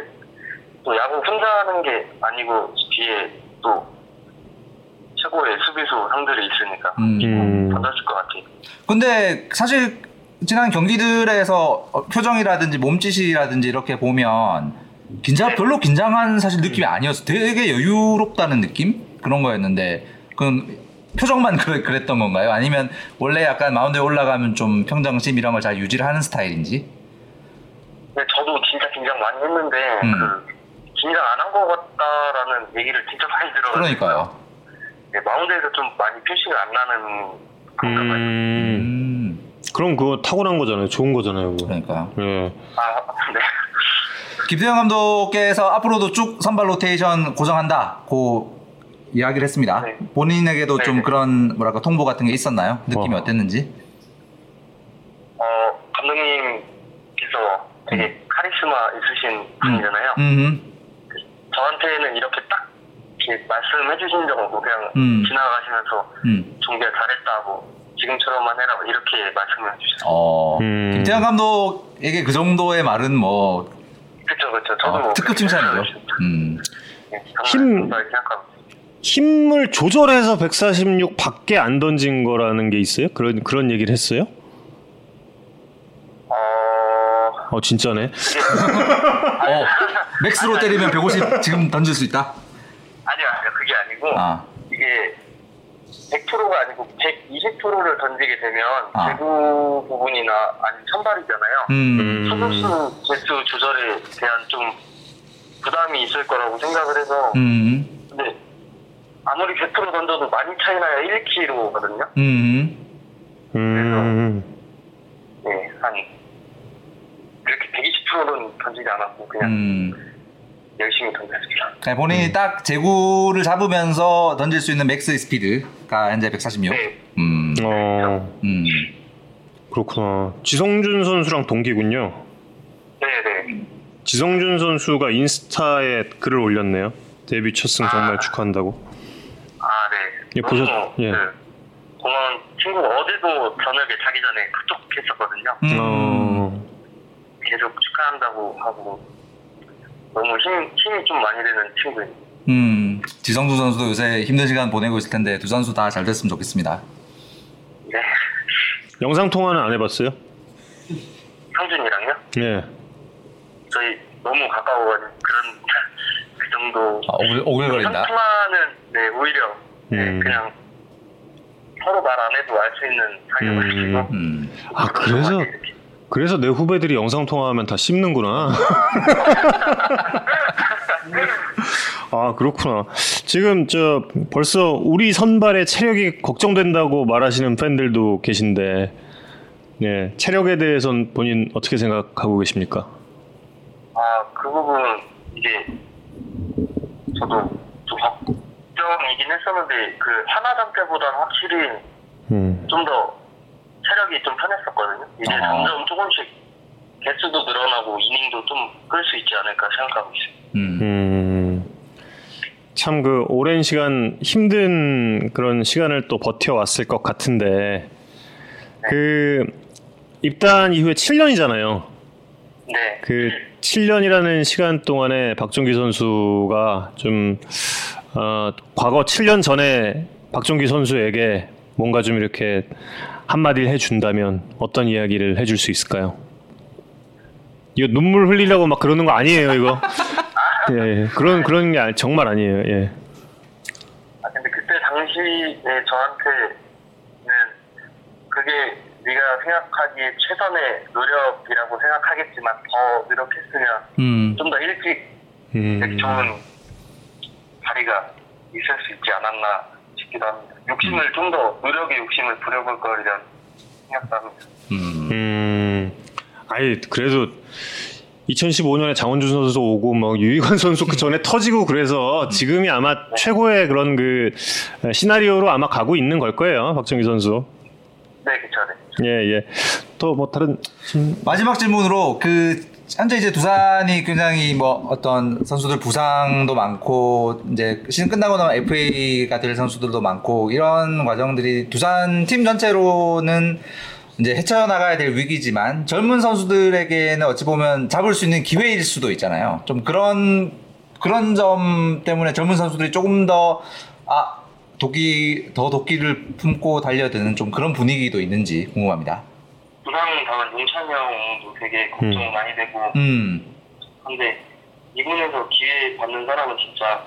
또 야구 혼자 하는 게 아니고 뒤에 또 최고의 수비수 형들이 있으니까 음. 음. 던졌을 것 같아요. 근데 사실 지난 경기들에서 어, 표정이라든지 몸짓이라든지 이렇게 보면 긴장 별로 긴장한 사실 느낌이 아니었어. 되게 여유롭다는 느낌 그런 거였는데 그건 표정만 그래, 그랬던 건가요? 아니면 원래 약간 마운드에 올라가면 좀 평정심 이런 걸 잘 유지를 하는 스타일인지? 근데 저도 진짜 긴장 많이 했는데 음. 그 긴장 안 한 것 같다라는 얘기를 진짜 많이 들어가지고 그러니까요. 네, 마운드에서 좀 많이 표시가 안 나는 봐요. 음. 음, 그럼 그거 타고난 거잖아요. 좋은 거잖아요. 그거. 그러니까요. 예. 아, 네. 김태형 감독께서 앞으로도 쭉 선발 로테이션 고정한다. 고 이야기를 했습니다. 네. 본인에게도 좀 네. 그런 뭐랄까 통보 같은 게 있었나요? 느낌이 어. 어땠는지? 어, 감독님께서 되게 카리스마 있으신 분이잖아요. 음. 저한테는 이렇게 딱 이렇게 말씀해 주신 적 없고 그냥 음. 지나가시면서 음. 종비가 잘했다고 지금처럼만 해라 이렇게 말씀을 해주셨어요. 어. 음. 김태형 감독에게 그 정도의 말은 뭐 그쵸 그쵸. 저도 어, 뭐 특급 칭찬이죠. 음. 네, 힘-. 힘을 조절해서 146 밖에 안 던진 거라는 게 있어요? 그런 그런 얘기를 했어요? 어, 어 진짜네. 어. 맥스로 때리면 150 지금 던질 수 있다. 아니고 아. 이게 100%가 아니고 120%를 던지게 되면 아. 제구 부분이나 아니면 선발이잖아요. 음. 음. 투수수 개수 조절에 대한 좀 부담이 있을 거라고 생각을 해서 음. 근데 아무리 100% 던져도 많이 차이 나야 1kg거든요. 음. 음. 네, 한 그렇게 120%는 던지지 않았고 그냥 음. 열심히 던졌습니다. 그냥 본인이 딱 제구를 잡으면서 던질 수 있는 max 스피드가 현재 146. 네, 음. 어 음. 그렇구나. 지성준 선수랑 동기군요. 네, 네. 지성준 선수가 인스타에 글을 올렸네요. 데뷔 첫승 정말 아. 축하한다고. 아, 네. 예, 보셨- 예. 그 고마운 친구가 어제도 저녁에 자기 전에 카톡했었거든요. 음. 어, 계속 축하한다고 하고 너무 힘, 힘이 좀 많이 되는 친구예요. 음. 지성준 선수도 요새 힘든 시간 보내고 있을 텐데 두 선수 다 잘 됐으면 좋겠습니다. 네. 영상 통화는 안 해봤어요? 성준이랑요? 예. 저희 너무 가까워가지고 그런 그 정도 아, 오글, 오글거린다. 통화는 네 오히려 네, 음. 그냥 서로 말 안 해도 알 수 있는 사이여가지고 음. 아 그래서 그래서 내 후배들이 영상 통화하면 다 씹는구나. 아 그렇구나. 지금 저 벌써 우리 선발의 체력이 걱정된다고 말하시는 팬들도 계신데, 예 체력에 대해선 본인 어떻게 생각하고 계십니까? 아그 부분 이제 저도 좀 걱정이긴 했었는데 그 하나전 때보다는 확실히 음, 좀더 체력이 좀 편했었거든요. 이제 어. 점점 조금씩 개수도 늘어나고 이닝도 좀 끌 수 있지 않을까 생각하고 있어요. 음. 음, 참 그 오랜 시간 힘든 그런 시간을 또 버텨왔을 것 같은데, 그 입단 이후에 7년이잖아요. 네. 그 7년이라는 시간 동안에 박종기 선수가 좀 어, 과거 7년 전에 박종기 선수에게 뭔가 좀 이렇게 한마디를 해준다면 어떤 이야기를 해줄 수 있을까요? 이거 눈물 흘리려고 막 그러는 거 아니에요, 이거. 예, 예. 그런 그런 게 아- 정말 아니에요. 예. 아 근데 그때 당시에 저한테는 그게 네가 생각하기에 최선의 노력이라고 생각하겠지만 더 노력했으면 음. 좀더 일찍 음, 좋은 자리가 있을 수 있지 않았나 싶기도 합니다. 욕심을 좀 더 노력의 욕심을 부려볼 걸 이런 생각도 합니다. 음. 음, 아니 그래도 2015년에 장원준 선수 오고 뭐 유희관 선수 그 전에 터지고 그래서 지금이 아마 최고의 그런 그 시나리오로 아마 가고 있는 걸 거예요 박정희 선수. 네, 그쵸, 네. 예 예. 또 뭐 다른 좀 마지막 질문으로 그 현재 이제 두산이 굉장히 뭐 어떤 선수들 부상도 많고 이제 시즌 끝나고 나면 FA가 될 선수들도 많고 이런 과정들이 두산 팀 전체로는 이제 헤쳐나가야 될 위기지만 젊은 선수들에게는 어찌 보면 잡을 수 있는 기회일 수도 있잖아요. 좀 그런 그런 점 때문에 젊은 선수들이 조금 더 아, 도끼 더 도끼를 품고 달려드는 좀 그런 분위기도 있는지 궁금합니다. 부상 당한 용찬이 형도 되게 걱정 음. 많이 되고 음. 근데 이군에서 기회 받는 사람은 진짜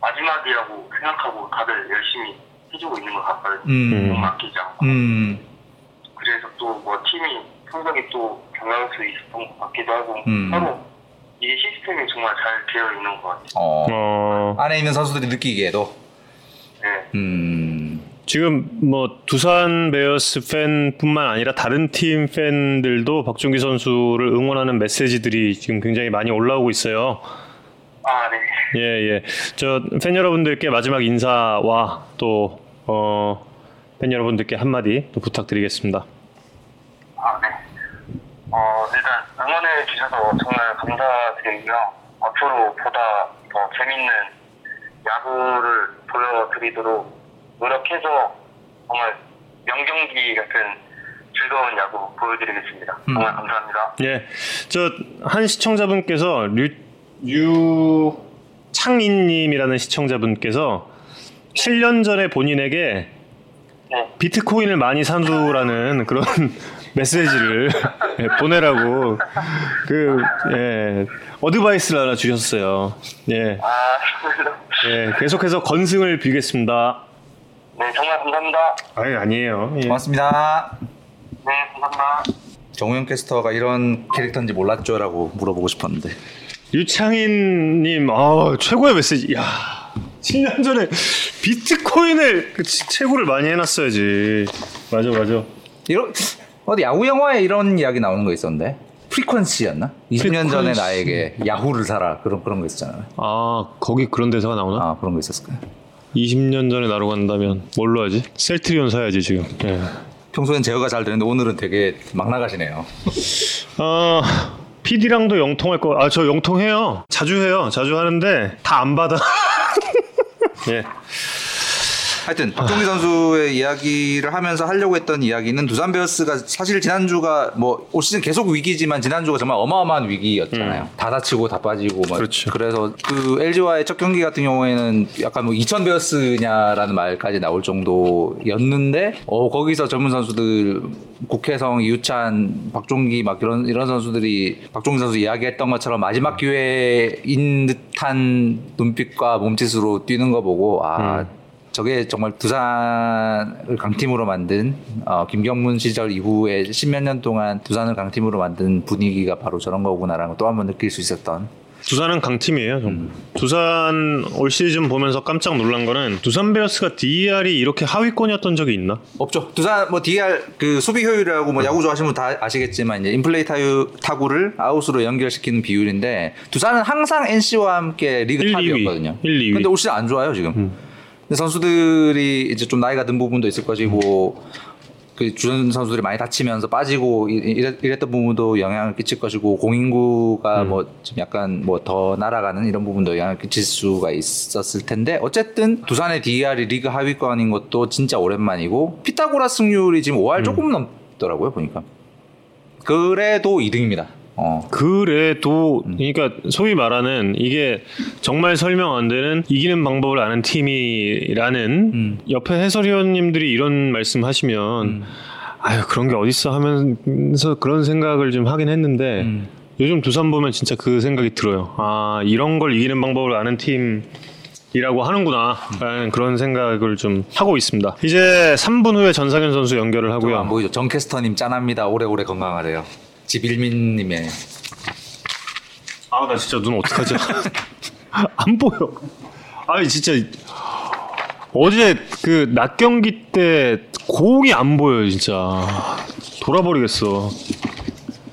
마지막이라고 생각하고 다들 열심히 해주고 있는 것 같거든요. 음. 못 맡기지 않고. 음. 그래서 또 뭐 팀이 성적이 또 경향할 수 있었던 것 같기도 하고 음. 서로 이게 시스템이 정말 잘 되어 있는 것 같아요. 어. 어, 안에 있는 선수들이 느끼기에도 네. 음. 지금 뭐 두산 베어스 팬뿐만 아니라 다른 팀 팬들도 박종기 선수를 응원하는 메시지들이 지금 굉장히 많이 올라오고 있어요. 아, 네. 예, 예. 저 팬 여러분들께 마지막 인사와 또, 어, 팬 여러분들께 한마디 또 부탁드리겠습니다. 아, 네. 어, 일단 응원해 주셔서 정말 감사드리고요. 앞으로 보다 더 재밌는 야구를 보여드리도록 노력해서 정말 명경기 같은 즐거운 야구 보여드리겠습니다. 정말 감사합니다. 예. 저 한 시청자분께서 류, 유창인님이라는 시청자분께서 7년 전에 본인에게 네. 비트코인을 많이 산두라는 그런 메시지를 예, 보내라고 그 예, 어드바이스를 하나 주셨어요. 예, 아, 예, 계속해서 건승을 빌겠습니다. 네, 정말 감사합니다. 아니 아니에요. 예. 고맙습니다. 네, 감사합니다. 정우영 캐스터가 이런 캐릭터인지 몰랐죠라고 물어보고 싶었는데. 유창인님, 아 최고의 메시지. 야, 7년 전에 비트코인을 그 치- 채굴을 많이 해놨어야지. 맞아, 맞아. 이런 어디 야구 영화에 이런 이야기 나오는 거 있었는데. 프리퀀시였나? 20년 전에 프리퀀시. 나에게 야후를 사라 그런 그런 거 있었잖아요. 아, 거기 그런 대사가 나오나? 아 그런 거 있었을 거예요. 20년 전에 나로 간다면 뭘로 하지? 셀트리온 사야지 지금. 예. 평소엔 제어가 잘 되는데 오늘은 되게 막 나가시네요. 어, PD랑도 영통할 거. 아, 저 영통해요. 자주 해요. 자주 하는데 다 안 받아. 예. 하여튼 박종기 선수의 이야기를 하면서 하려고 했던 이야기는 두산 베어스가 사실 지난주가 뭐 올 시즌 계속 위기지만 지난주가 정말 어마어마한 위기였잖아요. 다 다치고 다 빠지고 막 그렇죠. 그래서 그 LG와의 첫 경기 같은 경우에는 약간 뭐2000 베어스냐라는 말까지 나올 정도였는데 어 거기서 젊은 선수들 국혜성, 이우찬, 박종기 막 이런 이런 선수들이 박종기 선수 이야기했던 것처럼 마지막 기회인 듯한 눈빛과 몸짓으로 뛰는 거 보고 아 저게 정말 두산을 강팀으로 만든 어, 김경문 시절 이후에 십몇 년 동안 두산을 강팀으로 만든 분위기가 바로 저런 거구나라는 걸또한 번 느낄 수 있었던 두산은 강팀이에요. 좀. 두산 올 시즌 보면서 깜짝 놀란 거는 두산 베어스가 DER이 이렇게 하위권이었던 적이 있나? 없죠. 두산 뭐 DER 그 수비 효율이라고 뭐 야구 좋아하시는 분 다 아시겠지만 이제 인플레이 타유 타구를 아웃으로 연결시키는 비율인데 두산은 항상 NC와 함께 리그 1, 2위. 탑이었거든요. 1, 2위. 근데 올 시즌 안 좋아요 지금. 근데 선수들이 이제 좀 나이가 든 부분도 있을 것이고 그 주전 선수들이 많이 다치면서 빠지고 이- 이랬, 이랬던 부분도 영향을 끼칠 것이고 공인구가 뭐좀 약간 뭐 더 날아가는 이런 부분도 영향을 끼칠 수가 있었을 텐데 어쨌든 두산의 DR이 리그 하위권인 것도 진짜 오랜만이고 피타고라 승률이 지금 5할 조금 넘더라고요 보니까. 그래도 2등입니다. 어. 그래도 그러니까 소위 말하는 이게 정말 설명 안 되는 이기는 방법을 아는 팀이라는 음. 옆에 해설위원님들이 이런 말씀하시면 아유 그런 게 어딨어 하면서 그런 생각을 좀 하긴 했는데 음. 요즘 두산 보면 진짜 그 생각이 들어요. 아 이런 걸 이기는 방법을 아는 팀. 이라고 하는구나 라는 그런 생각을 좀 하고 있습니다. 이제 3분 후에 전상현 선수 연결을 안 하고요. 보이죠? 정 캐스터님 짠합니다. 오래오래 건강하래요. 지빌민님의 아 나 진짜 눈 어떡하지? 안 보여. 아니 진짜 어제 그 낮 경기 때 공이 안 보여요 진짜. 돌아버리겠어.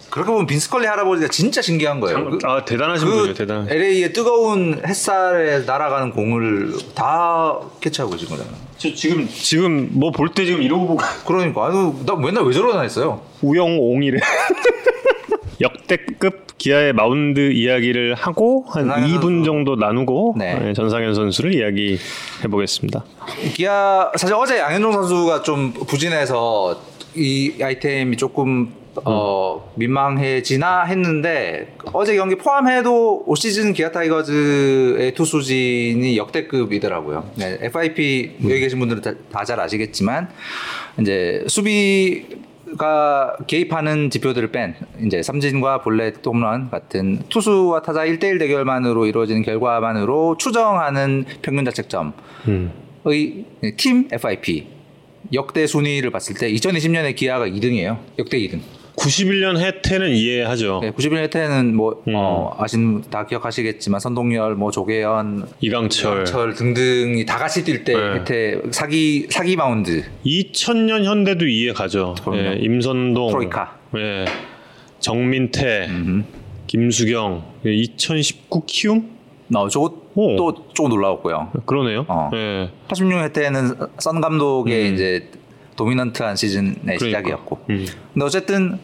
그렇게 보면 빈 스컬리 할아버지가 진짜 신기한 거예요. 그, 아 대단하신 분이에요 대단. LA의 뜨거운 햇살에 날아가는 공을 다 캐치하고 계신 거잖아요. 저 지금 지금 뭐 볼 때 지금 이러고 보고 그러니까 아유 나 맨날 왜 저러나 했어요. 우영옹이래. 역대급 기아의 마운드 이야기를 하고 한 전상현 2분 선수. 정도 나누고 네. 네, 전상현 선수를 이야기해 보겠습니다. 기아 사실 어제 양현종 선수가 좀 부진해서 이 아이템이 조금 어 민망해지나 했는데 어제 경기 포함해도 올 시즌 기아 타이거즈의 투수진이 역대급이더라고요. 네, FIP 여기 계신 분들은 다 잘 아시겠지만 이제 수비가 개입하는 지표들을 뺀 이제 삼진과 볼넷 홈런 같은 투수와 타자 1대1 대결만으로 이루어지는 결과만으로 추정하는 평균 자책점 음. 의팀 FIP 역대 순위를 봤을 때 2020년에 기아가 2등이에요. 역대 2등. 91년 해태는 이해하죠. 네, 91년 때는 뭐 음. 어, 아시는 분다 기억하시겠지만 선동열, 뭐 조계현, 이강철. 철 등등이 다 같이 뛸때 네. 혜태 사기 사기 마운드 2000년 현대도 이해 가죠. 예, 임선동, 트로이카. 예, 정민태, 김수경, 예, 2019 키움? 어. 또 조금 놀라웠고요. 그러네요. 어. 예, 86년 해태는 선 감독의 음. 이제 dominant한 시즌의 그러니까. 시작이었고. 음. 근데 어쨌든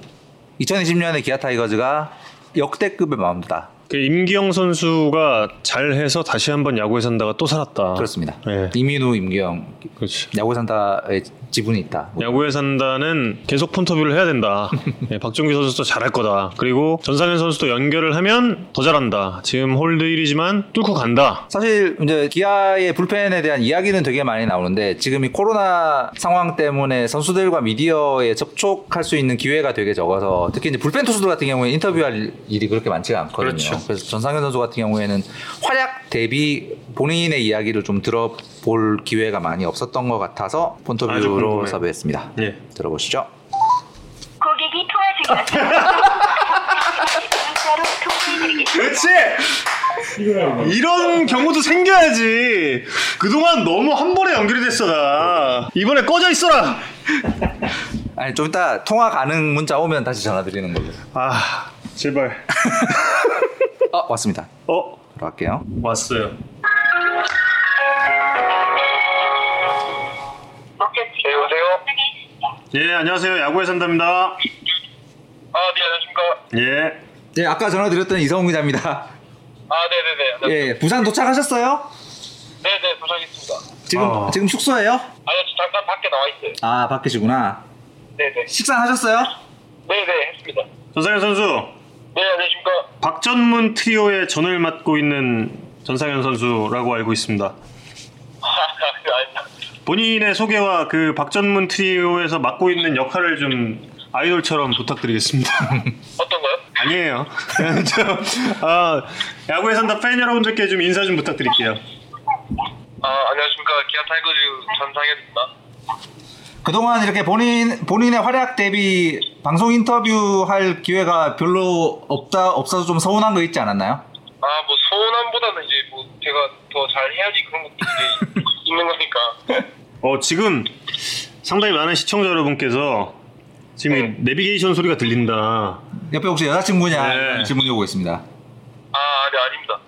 2020년에 기아 타이거즈가 역대급의 마운드다. 그 임기영 선수가 잘해서 다시 한번 야구에 산다가 또 살았다. 그렇습니다. 예, 이민우, 임기영 그렇지. 야구 산다의 지분이 있다. 야구에 산다는 계속 폰터뷰를 해야 된다. 예, 박종기 선수도 잘할 거다. 그리고 전상현 선수도 연결을 하면 더 잘한다. 지금 홀드 1위지만 뚫고 간다. 사실 이제 기아의 불펜에 대한 이야기는 되게 많이 나오는데 지금 이 코로나 상황 때문에 선수들과 미디어에 접촉할 수 있는 기회가 되게 적어서 특히 이제 불펜 투수들 같은 경우에 인터뷰할 일이 그렇게 많지가 않거든요. 그렇죠. 그래서 전상현 선수 같은 경우에는 활약 대비 본인의 이야기를 좀 들어볼 기회가 많이 없었던 것 같아서 궁금해요. 섭외했습니다. 예. 들어보시죠. 고객이 통화 통화해드리겠습니다. 그렇지. 이런 경우도 생겨야지. 그동안 너무 한 번에 연결이 됐어 나. 이번에 꺼져 있어라. 아니 좀 이따 통화 가능 문자 오면 다시 전화 드리는 걸로. 아 제발. 어 왔습니다. 어 들어갈게요. 왔어요. 네, 여보세요? 예 안녕하세요 야구에 산답니다. 아, 네, 안녕하십니까. 예. 네 아까 전화 드렸던 이성훈 기자입니다. 아, 네네네. 네, 예 부산 도착하셨어요? 네네, 도착했습니다. 지금 아. 지금 숙소예요? 아니요, 저 잠깐 밖에 나와 있어요. 아 밖이시구나. 네네. 식사 하셨어요? 네네, 했습니다. 전상현 선수 네, 안녕하십니까. 박전문 트리오의 전을 맡고 있는 전상현 선수라고 알고 있습니다. 아닙니다. 본인의 소개와 그 박전문 트리오에서 맡고 있는 역할을 좀 아이돌처럼 부탁드리겠습니다. 어떤 거요? 아니에요. 저, 아, 야구에 산다 팬 여러분들께 좀 인사 좀 부탁드릴게요. 아, 안녕하십니까. 기아 타이거즈 전상현입니다. 그동안 이렇게 본인 본인의 활약 대비 방송 인터뷰 할 기회가 별로 없다 없어서 좀 서운한 거 있지 않았나요? 아, 뭐, 서운함보다는 이제 뭐, 제가 더 잘 해야지 그런 것도 이제 있는 거니까. 어, 지금 상당히 많은 시청자 여러분께서 지금 이 내비게이션 소리가 들린다. 옆에 혹시 여자친구냐 네. 질문이 오고 있습니다. 아, 네, 아닙니다.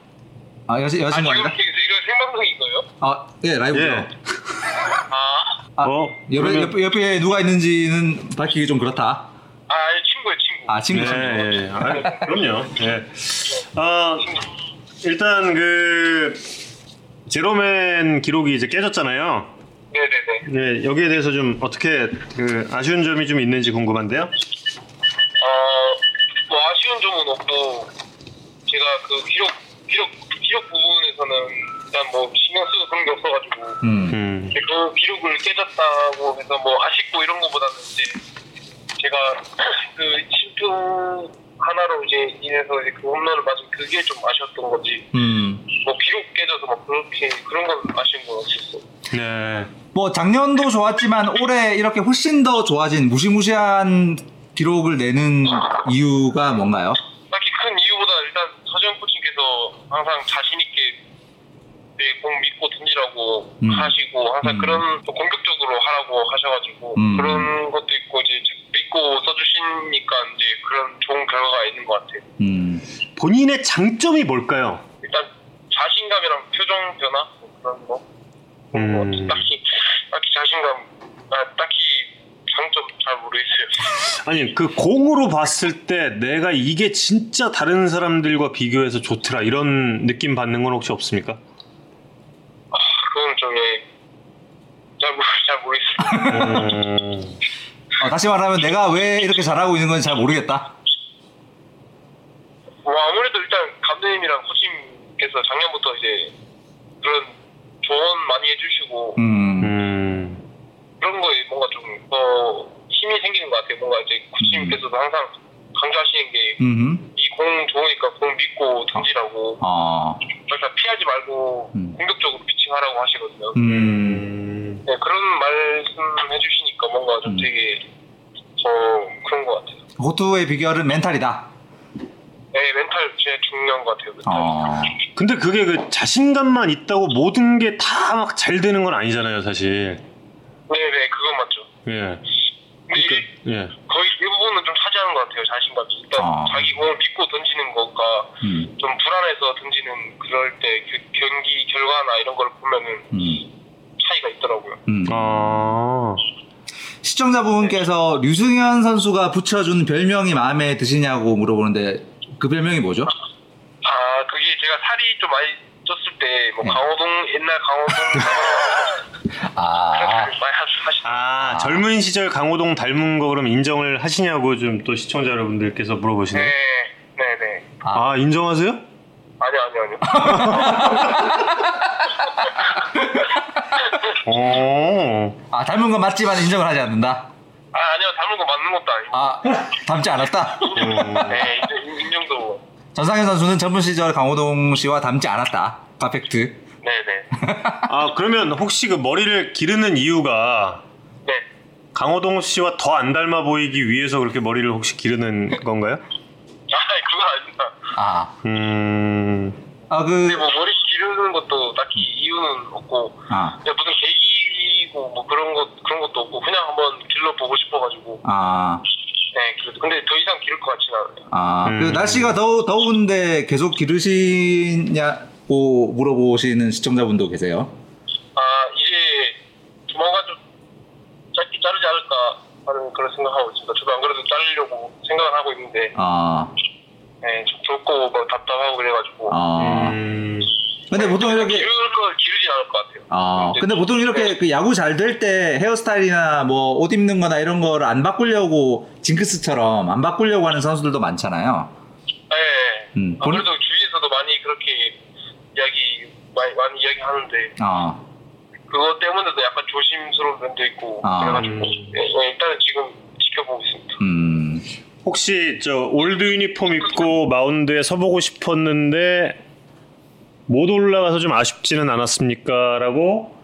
아 여자 아, 여자친구 아닌가? 이거 생방송인 거예요? 아, 예 라이브죠. 예. 아, 아, 어, 옆에, 그러면- 옆에 옆에 누가 있는지는 밝히기 좀 그렇다. 아, 친구예요, 친구. 아 친구 네, 친구. 예, 예. 아, 그럼요. 예. 아, 일단 그 제로맨 기록이 이제 깨졌잖아요. 네네네. 네, 여기에 대해서 좀 어떻게 그 아쉬운 점이 좀 있는지 궁금한데요. 어, 뭐 아쉬운 점은 없고 제가 그 기록 기록 기록 부분에서는 일단 뭐 신경 쓰고 그런 게 없어가지고 음. 음. 그 기록을 깨졌다고 해서 뭐 아쉽고 이런 거보다는 이제 제가 그 실투 하나로 이제 인해서 이제 그 홈런을 맞은 그게 좀 아쉬웠던 거지 음. 뭐 기록 깨져서 막 그렇게 그런 건 아쉬운 건 없었어. 네. 뭐 작년도 좋았지만 올해 이렇게 훨씬 더 좋아진 무시무시한 기록을 내는 이유가 뭔가요? 딱히 큰 이유보다 일단 서재현 코치님께서 항상 자신 있게 내공 믿고 던지라고 음. 하시고 항상 음. 그런 또 공격적으로 하라고 하셔가지고 음. 그런 것도 있고 이제 믿고 써주시니까 이제 그런 좋은 결과가 있는 것 같아요. 음. 본인의 장점이 뭘까요? 일단 자신감이랑 표정 변화 뭐 그런 거. 음. 뭐 딱히 딱히 자신감 아, 딱히 장점 잘 모르겠어요. 아니 그 공으로 봤을 때 내가 이게 진짜 다른 사람들과 비교해서 좋더라 이런 느낌 받는 건 혹시 없습니까? 예, 잘, 모르, 잘 모르겠어요. 음, 어, 다시 말하면 내가 왜 이렇게 잘하고 있는 건지 잘 모르겠다. 뭐 아무래도 일단 감독님이랑 코치님께서 작년부터 이제 그런 조언 많이 해주시고 음. 음, 그런 거에 뭔가 좀 더 힘이 생기는 것 같아요. 뭔가 이제 코치님께서도 항상 강조하시는 게 음. 이공 좋으니까 공 믿고 던지라고 어. 그러니까 피하지 말고 음. 공격적으로 피칭하라고 하시거든요. 음. 음, 네, 그런 말씀 해주시니까 뭔가 좀 음. 되게 더 그런 것 같아요. 호투의 비결은 멘탈이다. 네, 멘탈 제일 중요한 것 같아요. 멘탈. 어. 근데 그게 그 자신감만 있다고 모든 게 다 막 잘 되는 건 아니잖아요 사실. 네 네, 그건 맞죠. 예. 근데 그러니까 예. 거의 차지 하는 것 같아요 자신감이 일단 아. 자기 공을 믿고 던지는 것과 음. 좀 불안해서 던지는 그럴 때 그 경기 결과나 이런 걸 보면은 음. 차이가 있더라고요 음. 아, 시청자분께서 류승현 선수가 붙여준 별명이 마음에 드시냐고 물어보는데 그 별명이 뭐죠? 아 그게 제가 살이 좀 많이 쪘을 때뭐 네. 강호동 옛날 강호동 아. 하시 아 젊은 시절 강호동 닮은 거 그럼 인정을 하시냐고 좀 또 시청자 여러분들께서 물어보시네. 네 네네 아 인정하세요? 아니요 아니요 아니요 어. 아 닮은 건 맞지만 인정을 하지 않는다. 아 아니요 닮은 거 맞는 것도 아니고 아 닮지 않았다. 네 인정, 인정도 전상현 선수는 젊은 시절 강호동 씨와 닮지 않았다. 퍼펙트. 네네 아 그러면 혹시 그 머리를 기르는 이유가 네 강호동 씨와 더 안 닮아 보이기 위해서 그렇게 머리를 혹시 기르는 건가요? 아 그건 아닙니다 아. 음. 아 근데 그. 뭐 머리 기르는 것도 딱히 이유는 없고 아. 그냥 무슨 계기고 뭐 그런 것 그런 것도 없고 그냥 한번 길러 보고 싶어가지고 아. 네 그- 근데 더 이상 기를 것 같지는 않아요. 아. 그 음. 날씨가 더 더운데 계속 기르시냐 고 물어보시는 시청자분도 계세요. 아 이제 조만간 좀 짧게 자르지 않을까 하는 그런 생각하고 있습니다. 저도 안 그래도 자르려고 생각을 하고 있는데 아. 네, 좀 덥고 뭐 답답하고 그래가지고 아. 음. 근데 보통 이렇게 기를 걸 기르진 않을 것 같아요. 아, 이제 근데 보통 이렇게 네. 그 야구 잘 될 때 헤어스타일이나 뭐 옷 입는 거나 이런 거를 안 바꾸려고 징크스처럼 안 바꾸려고 하는 선수들도 많잖아요. 네. 음, 아무래도 주위에서도 많이 그렇게 이야기 많이 많이 이야기하는데 아, 그것 때문에도 약간 조심스러운 면도 있고 아. 그래가지고 네, 네, 일단은 지금 지켜보고 있습니다. 음, 혹시 저 old 유니폼 입고 마운드에 서보고 싶었는데 못 올라가서 좀 아쉽지는 않았습니까? 라고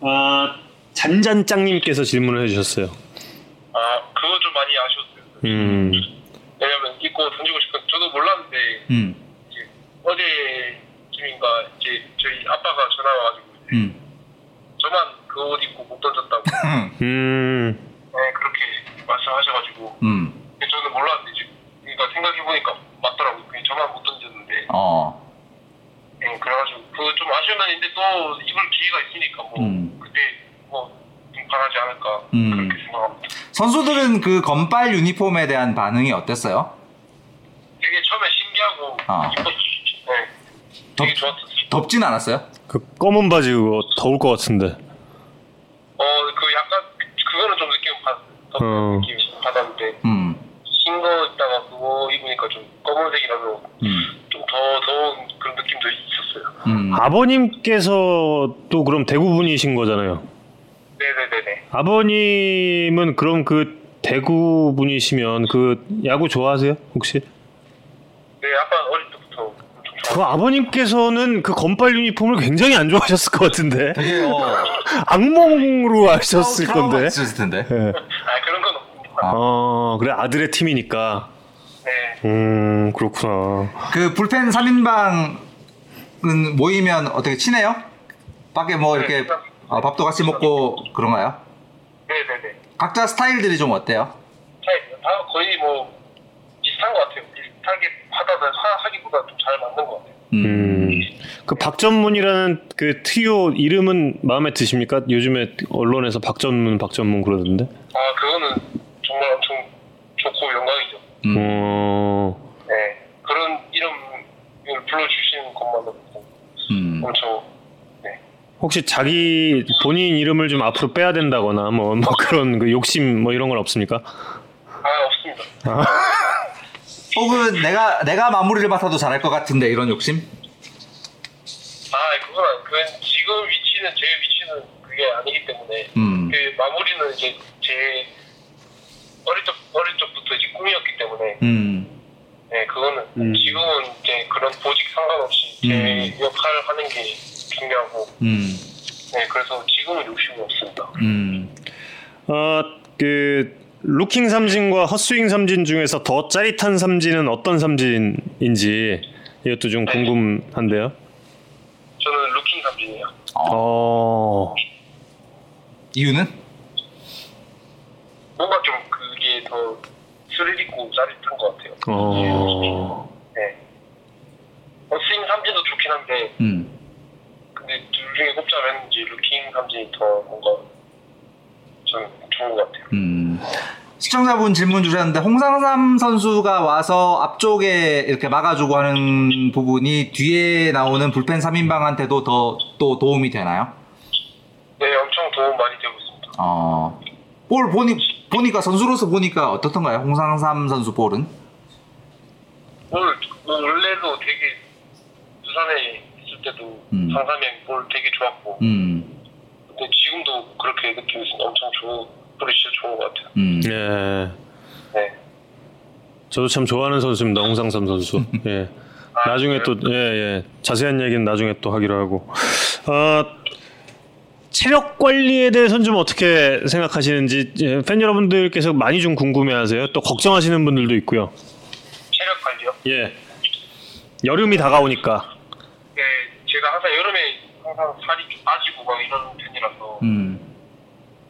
아, 잔잔짱님께서 질문을 해주셨어요. 아 그거 좀 많이 아쉬웠어요. 음, 왜냐면 입고 던지고 싶은 저도 몰랐는데 음, 이제 어제쯤인가 이제 저희 아빠가 전화 와가지고 음, 저만 그 옷 입고 못 던졌다고 음, 네, 그렇게 말씀하셔가지고 음, 근데 저는 몰랐는데 이제 그러니까 생각해보니까 맞더라고요. 그냥 저만 못 던졌는데 어, 네, 그래가지고 그 좀 아쉬운 면인데 또 입을 기회가 있으니까 뭐 음. 그때 뭐좀 강하지 않을까 음. 그렇게 생각합니다. 선수들은 그 건빨 유니폼에 대한 반응이 어땠어요? 되게 처음에 신기하고 아. 이뻤 네, 되게 덥- 좋았었어요. 덥진 않았어요? 그 검은 바지 그거 더울 것 같은데. 어, 그 약간 그- 그거는 좀 느낌 받, 더 어. 느낌 받았는데 음, 흰거 있다가 그거 입으니까 좀 검은색이라서 음, 좀더 더운 그런 느낌도 있었어요. 음. 아버님께서 또 그럼 대구 분이신 거잖아요. 네네네네. 아버님은 그럼 그 대구 분이시면 그 야구 좋아하세요 혹시? 네, 약간 어릴 그. 아버님께서는 그 건빨 유니폼을 굉장히 안 좋아하셨을 것 같은데 되게 어, 악몽으로 하셨을 건데. 있을 텐데. 예. 아 그런 건 없습니다. 아. 어 그래 아들의 팀이니까. 네. 음 그렇구나. 그 불펜 3인방은 모이면 어떻게 친해요? 밖에 뭐 이렇게 네, 어, 밥도 같이 먹고 그런가요? 네네네. 각자 스타일들이 좀 어때요? 네, 다 거의 뭐 비슷한 것 같아요. 비슷하게 하다가 하, 하기보다 좀 잘 맞는 것 같아요. 음. 그 박전문이라는 그 트리오 이름은 마음에 드십니까? 요즘에 언론에서 박전문 박전문 그러던데. 아 그거는 정말 엄청 좋고 영광이죠. 음. 어. 네. 그런 이름을 불러주시는 것만으로도 음. 엄청 네. 혹시 자기 본인 이름을 좀 앞으로 빼야 된다거나 뭐, 뭐 그런 그 욕심 뭐 이런 건 없습니까? 아 없습니다. 혹은 내가 내가 마무리를 맡아도 잘할 것 같은데 이런 욕심? 아 그건 그건 지금 위치는 제 위치는 그게 아니기 때문에 음. 그 마무리는 이제 제 어릴 적 어릴 적부터 이제 꿈이었기 때문에 음. 네 그거는 음. 지금은 이제 그런 보직 상관없이 제 음. 역할을 하는 게 중요하고 음. 네 그래서 지금은 욕심이 없습니다. 음. 어그 루킹 삼진과 헛스윙 삼진 중에서 더 짜릿한 삼진은 어떤 삼진인지 이것도 좀 궁금한데요. 저는 루킹 삼진이에요. 어. 이유는? 뭔가 좀 그게 더 스릴 있고 짜릿한 것 같아요. 어. 네. 어, 스윙 삼진도 좋긴 한데 음. 근데 둘 중에 꼽자면 이제 루킹 삼진이 더 뭔가 좀 좋은 것 같아요. 음. 시청자분 질문 주셨는데 홍상삼 선수가 와서 앞쪽에 이렇게 막아주고 하는 부분이 뒤에 나오는 불펜 3인방한테도 더 또 도움이 되나요? 네, 엄청 도움 많이 되고 있습니다. 어. 볼 보니 보니까 선수로서 보니까 어떻던가요? 홍상삼 선수 볼은? 볼 뭐, 원래도 되게 부산에 있을 때도 음. 상삼행 볼 되게 좋았고 음. 근데 지금도 그렇게 느끼고 있으면 엄청 좋은 볼이 진짜 좋은 것 같아요. 음. 예. 네. 저도 참 좋아하는 선수입니다. 홍상삼 선수. 예. 아, 나중에 그래요? 또, 예, 예. 자세한 얘기는 나중에 또 하기로 하고. 어, 체력 관리에 대해서는 좀 어떻게 생각하시는지, 예, 팬 여러분들께서 많이 좀 궁금해 하세요. 또 걱정하시는 분들도 있고요. 체력 관리요? 예. 여름이 다가오니까. 네, 제가 항상 여름에 항상 살이 좀 빠지고 막 이런 음.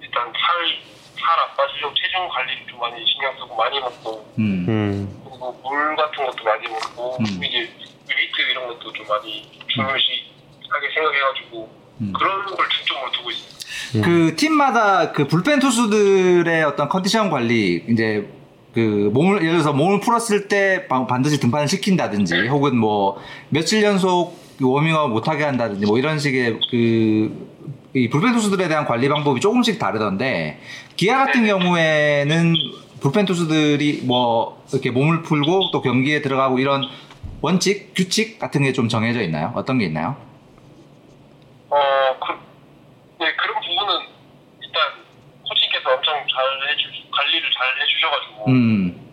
일단 살 살 안 빠지려고 체중 관리를 좀 많이 신경 쓰고 많이 먹고 음. 음. 그리고 물 같은 것도 많이 먹고 음. 이제 웨이트 이런 것도 좀 많이 중요시하게 생각해가지고 음. 그런 걸 중점으로 두고 있어요. 그 팀마다 그 불펜 투수들의 어떤 컨디션 관리 이제 그 몸을 예를 들어서 몸을 풀었을 때 바- 반드시 등판을 시킨다든지 혹은 뭐 며칠 연속 워밍업 못하게 한다든지 뭐 이런 식의 그 이 불펜 투수들에 대한 관리 방법이 조금씩 다르던데 기아 같은 경우에는 불펜 투수들이 뭐 이렇게 몸을 풀고 또 경기에 들어가고 이런 원칙 규칙 같은 게 좀 정해져 있나요? 어떤 게 있나요? 어, 그, 네, 그런 부분은 일단 코치께서 엄청 잘 해주, 관리를 잘 해주셔가지고 음,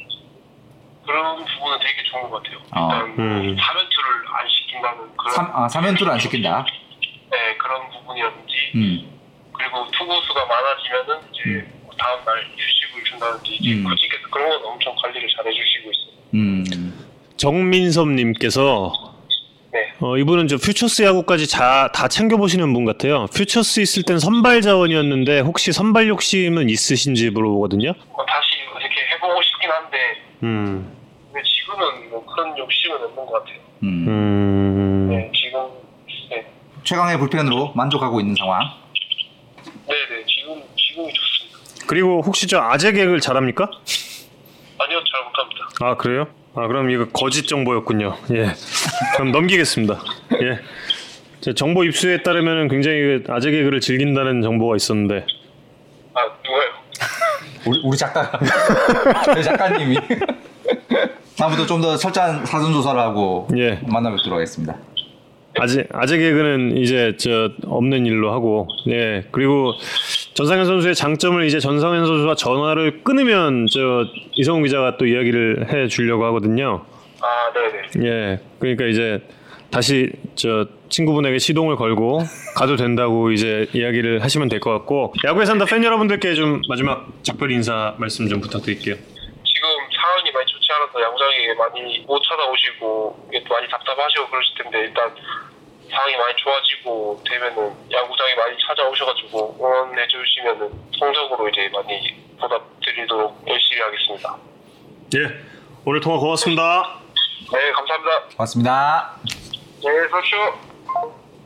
그런 부분은 되게 좋은 것 같아요. 어. 일단 음. 사면투를 안 시킨다는 그런 삼, 아, 3연투를 안 시킨다. 네, 그런 부분이었는지 음, 그리고 투구수가 많아지면은 이제 다음 날 휴식을 준다든지 이제 음. 코치께서 그런 건 엄청 관리를 잘 해주시고 있어요. 음. 음, 정민섭님께서 네. 어, 이분은 저 퓨처스 야구까지 자, 다 챙겨보시는 분 같아요. 퓨처스 있을 땐 선발 자원이었는데 혹시 선발 욕심은 있으신지 물어보거든요. 뭐 다시 이렇게 해보고 싶긴 한데 음. 근데 지금은 뭐 그런 욕심은 없는 것 같아요. 음. 최강의 불펜으로 만족하고 있는 상황. 네, 네, 지금 지금이 좋습니다. 그리고 혹시 저 아재 개그를 잘합니까? 아니요, 잘 못합니다. 아 그래요? 아 그럼 이거 거짓 정보였군요. 예. 그럼 넘기겠습니다. 예. 제 정보 입수에 따르면 굉장히 그 아재 개그를 즐긴다는 정보가 있었는데 아 누가요? 우리, 우리 작가가. 저희 작가님이. 다음부터 좀더 철저한 사전 조사를 하고 예. 만나뵙도록 하겠습니다. 아재 아재 개그는 이제 저 없는 일로 하고 예 그리고 전상현 선수의 장점을 이제 전상현 선수와 전화를 끊으면 저 이성훈 기자가 또 이야기를 해 주려고 하거든요. 아, 네, 네. 예 그러니까 이제 다시 저 친구분에게 시동을 걸고 가도 된다고 이제 이야기를 하시면 될 것 같고 야구에 산다 팬 여러분들께 좀 마지막 작별 인사 말씀 좀 부탁드릴게요. 좋지 않아서 야구장에 많이 못 찾아오시고 이게 또 많이 답답하시고 그러실 텐데 일단 상황이 많이 좋아지고 되면은 야구장에 많이 찾아오셔가지고 응원해 주시면은 성적으로 이제 많이 보답드리도록 열심히 하겠습니다. 예 오늘 통화 고맙습니다. 네, 감사합니다. 고맙습니다. 네, 서쇼.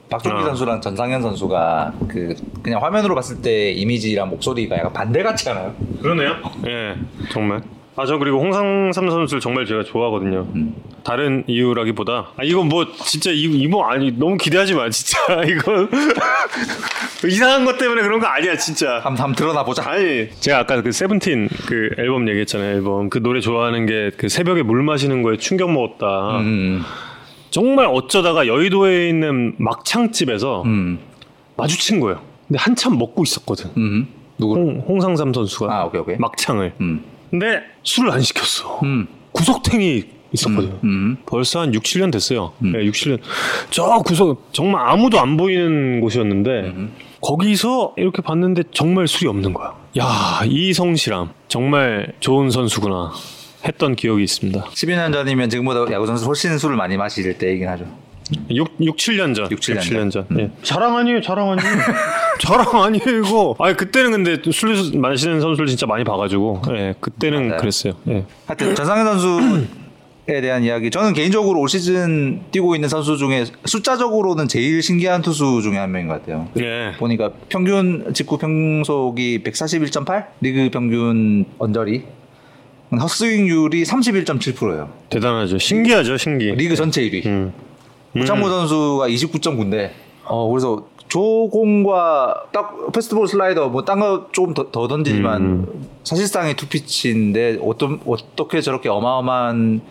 박종기 어. 선수랑 전상현 선수가 그 그냥 화면으로 봤을 때 이미지랑 목소리가 약간 반대 같지 않아요? 그러네요. 예, 정말. 아, 저 그리고 홍상삼 선수를 정말 제가 좋아하거든요. 음. 다른 이유라기보다 아 이거 뭐 진짜 이 이거 아니 너무 기대하지 마 진짜 이거 이상한 것 때문에 그런 거 아니야 진짜. 한번 한번 드러나 보자. 아니 제가 아까 그 세븐틴 그 앨범 얘기했잖아요 앨범 그 노래 좋아하는 게 그 새벽에 물 마시는 거에 충격 먹었다 음, 정말 어쩌다가 여의도에 있는 막창집에서 음, 마주친 거예요 근데 한참 먹고 있었거든 음. 누구? 홍, 홍상삼 선수가 아, 오케이, 오케이. 막창을 음, 근데 술을 안 시켰어. 음, 구석탱이 있었거든요. 음. 벌써 한 6, 7년 됐어요. 네, 6, 7년. 저 구석 정말 아무도 안 보이는 곳이었는데 음. 거기서 이렇게 봤는데 정말 술이 없는 거야. 야, 이 성실함 정말 좋은 선수구나 했던 기억이 있습니다. 12년 전이면 지금보다 야구 선수 훨씬 술을 많이 마실 때이긴 하죠. 6, 6 7년 전. 6, 7년 7년 전. 예. 자랑 아니에요, 자랑 아니에요. 자랑 아니에요, 이거. 아니, 그때는 근데 술 마시는 선수를 진짜 많이 봐가지고, 예, 그때는 맞아요. 그랬어요. 예. 하여튼 전상현 선수에 대한 이야기. 저는 개인적으로 올 시즌 뛰고 있는 선수 중에 숫자적으로는 제일 신기한 투수 중에 한 명인 것 같아요. 예. 보니까 평균 직구 평속이 141.8, 리그 평균 언저리, 헛스윙률이 31.7%예요. 대단하죠. 신기하죠, 신기. 리그 전체 1위. 음. 우창모 선수가 29.9인데, 어 그래서 조공과 딱 페스티벌 슬라이더 뭐 딴 거 조금 더, 더 던지지만 음. 사실상의 투피치인데 어떤 어떻게 저렇게 어마어마한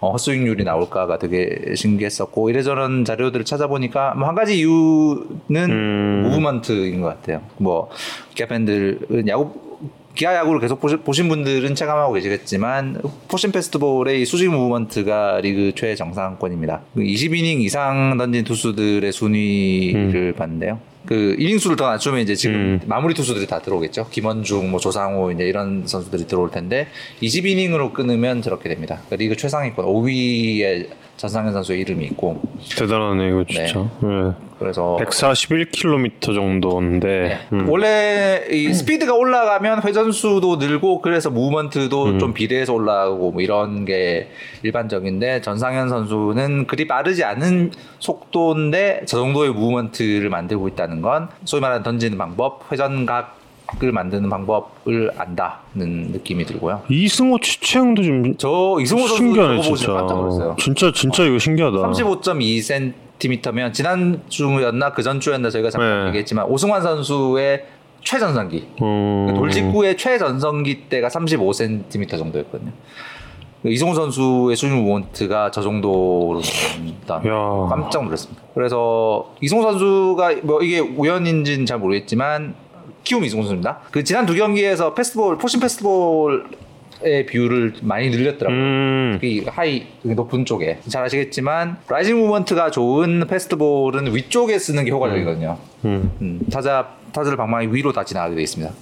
어, 헛스윙률이 나올까가 되게 신기했었고 이래저런 자료들을 찾아보니까 뭐 한 가지 이유는 음. 무브먼트인 것 같아요. 뭐 기아 팬들은 야구 기아 야구를 계속 보신 분들은 체감하고 계시겠지만 포신 페스티벌의 이 수직 무브먼트가 리그 최정상권입니다. 20이닝 이상 던진 투수들의 순위를 봤는데요. 그 이닝 수를 더 낮추면 이제 지금 음. 마무리 투수들이 다 들어오겠죠. 김원중, 뭐 조상호 이제 이런 선수들이 들어올 텐데 20이닝으로 끊으면 저렇게 됩니다. 그러니까 리그 최상위권 5위에 전상현 선수의 이름이 있고 대단하네 이거 진짜. 예. 그래서 141km 정도인데. 음. 원래 이 스피드가 올라가면 회전수도 늘고 그래서 무브먼트도 음. 좀 비례해서 올라가고 뭐 이런 게 일반적인데 전상현 선수는 그리 빠르지 않은 속도인데 저 정도의 무브먼트를 만들고 있다는 건 소위 말하는 던지는 방법, 회전각 을 만드는 방법을 안다는 느낌이 들고요. 이승호 취체형도 좀 저 이승호 선수 신기하네 저거 보고 진짜. 깜짝 놀랐어요. 진짜 진짜 이거 신기하다. 35.2cm면 지난 주였나 그 전 주였나 저희가 잠깐 네. 얘기했지만 오승환 선수의 최전성기 음. 돌직구의 최전성기 때가 35cm 정도였거든요. 이승호 선수의 수직 movement가 저 정도로. 야. 깜짝 놀랐습니다. 그래서 이승호 선수가 뭐 이게 우연인지는 잘 모르겠지만 키움 이승호 선수입니다. 그 지난 두 경기에서 패스트볼 포심 패스트볼의 비율을 많이 늘렸더라고요. 음. 이 high 높은 쪽에 잘 아시겠지만 rising movement가 좋은 패스트볼은 위쪽에 쓰는 게 효과적이거든요. 음. 음, 타자 타자를 방망이 위로 다 지나가게 되어 있습니다.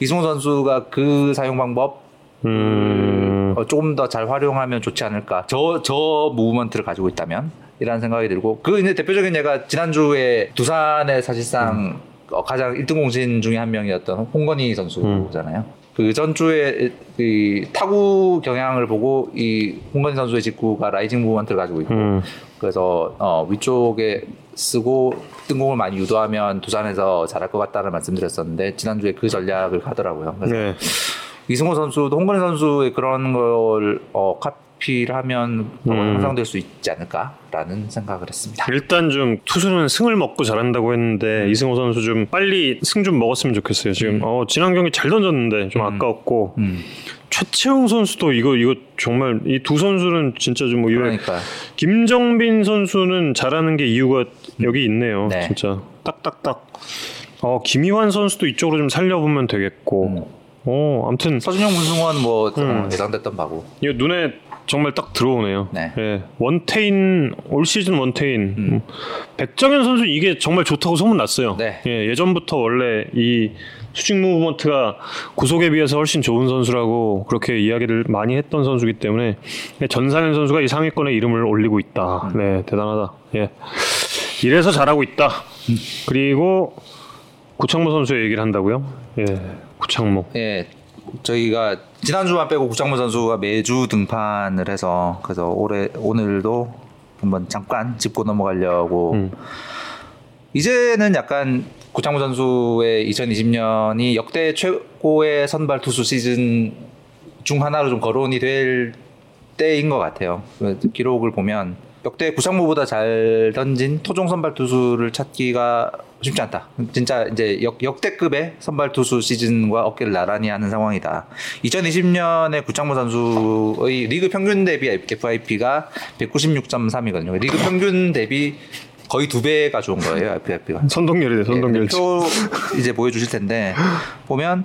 이승호 선수가 그 사용 방법 음. 어, 조금 더 잘 활용하면 좋지 않을까. 저저 movement를 가지고 있다면 이라는 생각이 들고 그 이제 대표적인 예가 지난주에 두산의 사실상 어, 가장 1등 공신 중에 한 명이었던 홍건희 선수잖아요. 그 전주에 이 타구 경향을 보고 이 홍건희 선수의 직구가 rising movement를 가지고 있고 음. 그래서 어, 위쪽에 쓰고 뜬공을 많이 유도하면 두산에서 잘할 것 같다는 말씀드렸었는데 지난주에 그 전략을 가더라고요. 그래서 네. 이승호 선수도 홍건희 선수의 그런 걸 어, 카 피를 하면 더 음. 향상될 수 있지 않을까라는 생각을 했습니다. 일단 좀 투수는 승을 먹고 잘한다고 했는데 음. 이승호 선수 좀 빨리 승 좀 먹었으면 좋겠어요. 지금 어, 지난 경기 잘 던졌는데 좀 아까웠고 음. 최채용 선수도 이거 이거 정말 이 두 선수는 진짜 좀뭐 이외 그러니까 김정빈 선수는 잘하는 게 이유가 여기 있네요. 네. 진짜 딱딱딱. 어 김희환 선수도 이쪽으로 좀 살려보면 되겠고. 음. 어 아무튼 서준영 문승원 뭐 음. 예상됐던 바고 이거 눈에 정말 딱 들어오네요. 네. 예. 원태인 올 시즌 원태인 음. 백정현 선수 이게 정말 좋다고 소문 났어요. 네. 예, 예전부터 원래 이 수직 무브먼트가 구속에 비해서 훨씬 좋은 선수라고 그렇게 이야기를 많이 했던 선수기 때문에 전상현 선수가 이 상위권에 이름을 올리고 있다. 음. 네, 대단하다. 예. 이래서 잘하고 있다. 음. 그리고 구창모 선수의 얘기를 한다고요? 예, 구창모. 예, 저희가 지난주만 빼고 구창모 선수가 매주 등판을 해서 그래서 올해 오늘도 한번 잠깐 짚고 넘어가려고 음. 이제는 약간 구창모 선수의 2020년이 역대 최고의 선발 투수 시즌 중 하나로 좀 거론이 될 때인 것 같아요. 그 기록을 보면 역대 구창모보다 잘 던진 토종 선발 투수를 찾기가 쉽지 않다. 진짜 이제 역, 역대급의 선발 투수 시즌과 어깨를 나란히 하는 상황이다. 2020년에 구창모 선수의 리그 평균 대비 FIP가 196.3이거든요. 리그 평균 대비 거의 두 배가 좋은 거예요, FIP가. 선동열이네, 선동열. 예, 표 이제 보여주실 텐데 보면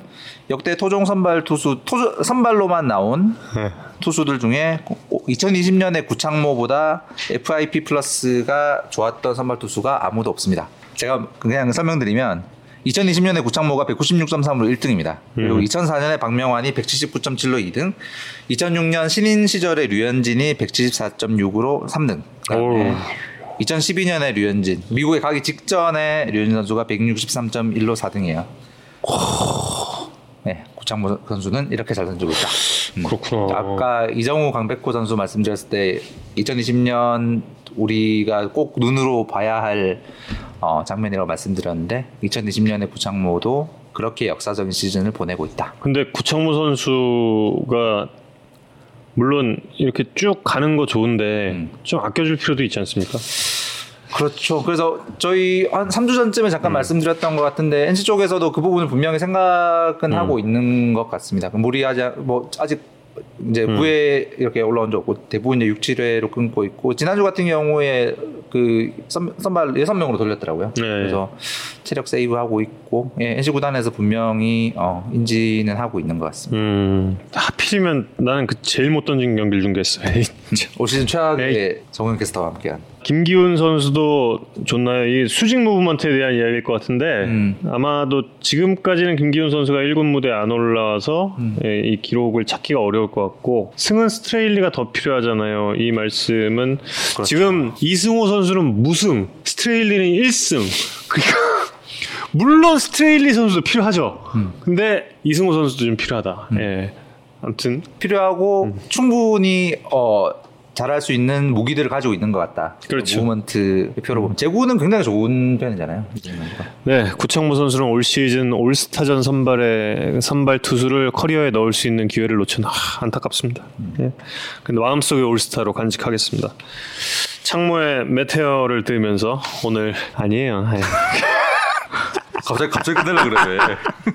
역대 토종 선발 투수 토 선발로만 나온 네. 투수들 중에 2020년에 구창모보다 FIP 플러스가 좋았던 선발 투수가 아무도 없습니다. 제가 그냥 설명드리면 2020년에 구창모가 196.3으로 1등입니다. 그리고 2004년에 박명환이 179.7로 2등, 2006년 신인 시절에 류현진이 174.6으로 3등. 오우. 2012년에 류현진 미국에 가기 직전에 류현진 선수가 163.1로 4등이에요. 네, 구창모 선수는 이렇게 잘 던지고 있다. 음. 그렇구나. 아까 이정우 강백호 선수 말씀드렸을 때 2020년 우리가 꼭 눈으로 봐야 할 어, 장면이라고 말씀드렸는데 2020년에 구창모도 그렇게 역사적인 시즌을 보내고 있다. 근데 구창모 선수가 물론 이렇게 쭉 가는 거 좋은데 음. 좀 아껴줄 필요도 있지 않습니까? 그렇죠. 그래서 저희 한 3주 전쯤에 잠깐 말씀드렸던 것 같은데 NC 쪽에서도 그 부분을 분명히 생각은 하고 있는 것 같습니다. 무리하지 않- 뭐 아직 이제 9회 이렇게 올라온 적 없고 대부분 이제 6, 7회로 끊고 있고 지난주 같은 경우에 그 선, 선발 6명으로 돌렸더라고요. 네. 그래서 체력 세이브 하고 있고 예, NC 구단에서 분명히 어, 인지는 하고 있는 것 같습니다. 음, 하필이면 나는 그 제일 못 던진 경기를 중계했어요. 에이, 참. 올 시즌 최악의 네. 정현 캐스터와 함께한 김기훈 선수도 좋나요? 이 수직 movement에 대한 이야기일 것 같은데 음. 아마도 지금까지는 김기훈 선수가 1군 무대에 안 올라와서 음. 예, 이 기록을 찾기가 어려울 것 같고 승은 스트레일리가 더 필요하잖아요. 이 말씀은 그렇죠. 지금 이승호 선수는 무승, 스트레일리는 1승. 그러니까 물론 스트레일리 선수도 필요하죠. 음. 근데 이승호 선수도 좀 필요하다. 예. 아무튼 필요하고 음. 충분히 어 잘할 수 있는 무기들을 가지고 있는 것 같다. 그렇죠. 무브먼트 표로 보면 제구는 굉장히 좋은 편이잖아요. 네, 구창모 선수는 올 시즌 올스타전 선발에 선발 투수를 커리어에 넣을 수 있는 기회를 놓친 아, 안타깝습니다. 예. 근데 마음속에 올스타로 간직하겠습니다. 창모의 메테어를 들으면서 오늘 아니에요. 예. 갑자기 갑자기 끝내려 그래.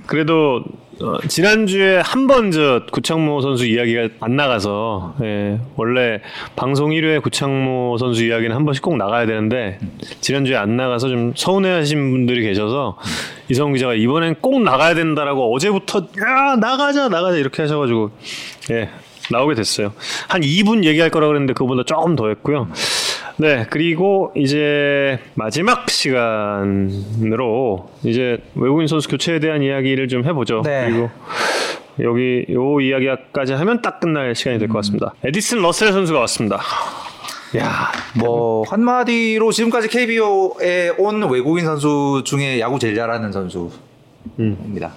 그래도 어, 지난주에 한 번 저 구창모 선수 이야기가 안 나가서 예, 원래 방송 1회 구창모 선수 이야기는 한 번씩 꼭 나가야 되는데 지난주에 안 나가서 좀 서운해하신 분들이 계셔서 이성 기자가 이번엔 꼭 나가야 된다라고 어제부터 야 나가자 나가자 이렇게 하셔가지고 예 나오게 됐어요. 한 2분 얘기할 거라 그랬는데 그보다 조금 더 했고요. 네, 그리고 이제 마지막 시간으로 이제 외국인 선수 교체에 대한 이야기를 좀 해보죠. 네. 그리고 여기 요 이야기까지 하면 딱 끝날 시간이 될 것 같습니다. 에디슨 러셀 선수가 왔습니다. 야, 뭐 한마디로 지금까지 KBO에 온 외국인 선수 중에 야구 제일 잘하는 선수입니다.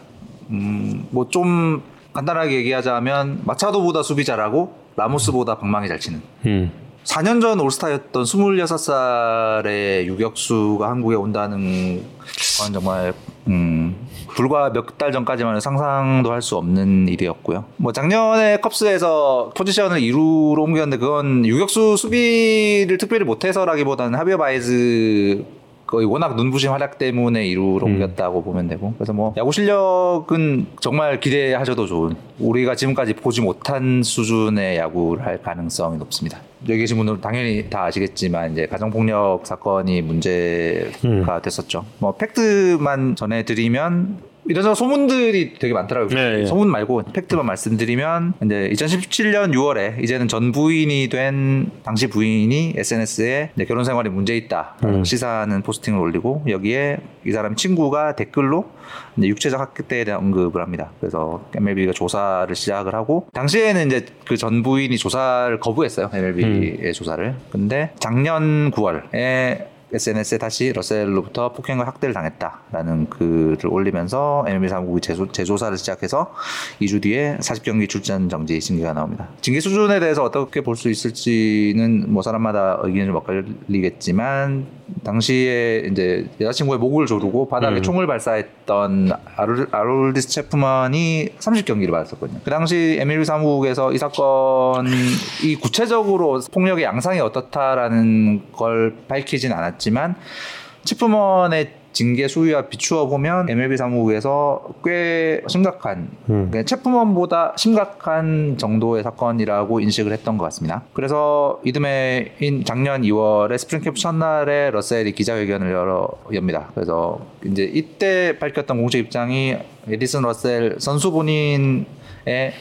음, 뭐 좀 간단하게 얘기하자면 마차도보다 수비 잘하고 라모스보다 방망이 잘 치는. 음, 4년 전 올스타였던 26살의 유격수가 한국에 온다는 건 정말 음, 불과 몇 달 전까지만 해도 상상도 할 수 없는 일이었고요. 뭐 작년에 컵스에서 포지션을 2루로 옮겼는데 그건 유격수 수비를 특별히 못해서라기보다는 하비어 바에즈의 워낙 눈부신 활약 때문에 2루로 옮겼다고 보면 되고 그래서 뭐 야구 실력은 정말 기대하셔도 좋은 우리가 지금까지 보지 못한 수준의 야구를 할 가능성이 높습니다. 여기 계신 분들은 당연히 다 아시겠지만 이제 가정폭력 사건이 문제가 됐었죠. 뭐 팩트만 전해드리면 이런 소문들이 되게 많더라고요. 네, 예. 소문 말고 팩트만 말씀드리면 이제 2017년 6월에 이제는 전 부인이 된 당시 부인이 SNS에 결혼 생활에 문제 있다 음. 시사하는 포스팅을 올리고 여기에 이 사람 친구가 댓글로 이제 육체적 학대에 대한 언급을 합니다. 그래서 MLB가 조사를 시작을 하고 당시에는 이제 그 전 부인이 조사를 거부했어요. MLB의 조사를. 근데 작년 9월에 SNS에 다시 러셀로부터 폭행과 학대를 당했다라는 글을 올리면서 MLB 사무국이 재조, 재조사를 시작해서 2주 뒤에 40경기 출전 정지 징계가 나옵니다. 징계 수준에 대해서 어떻게 볼 수 있을지는 뭐 사람마다 의견이 좀 엇갈리겠지만 당시에 이제 여자친구의 목을 조르고 바닥에 총을 발사했던 아롤, 아롤디스 체프먼이 30경기를 받았었거든요. 그 당시 MLB 사무국에서 이 사건이 구체적으로 폭력의 양상이 어떻다라는 걸 밝히진 않았 지만 체프먼의 징계 수위와 비추어 보면 MLB 사무국에서 꽤 심각한 그러니까 체프먼보다 심각한 정도의 사건이라고 인식을 했던 것 같습니다. 그래서 이듬해인 작년 2월에 스프링 캠프 첫날에 러셀이 기자회견을 열어 엽니다. 그래서 이제 이때 밝혔던 공식 입장이 에디슨 러셀 선수 본인의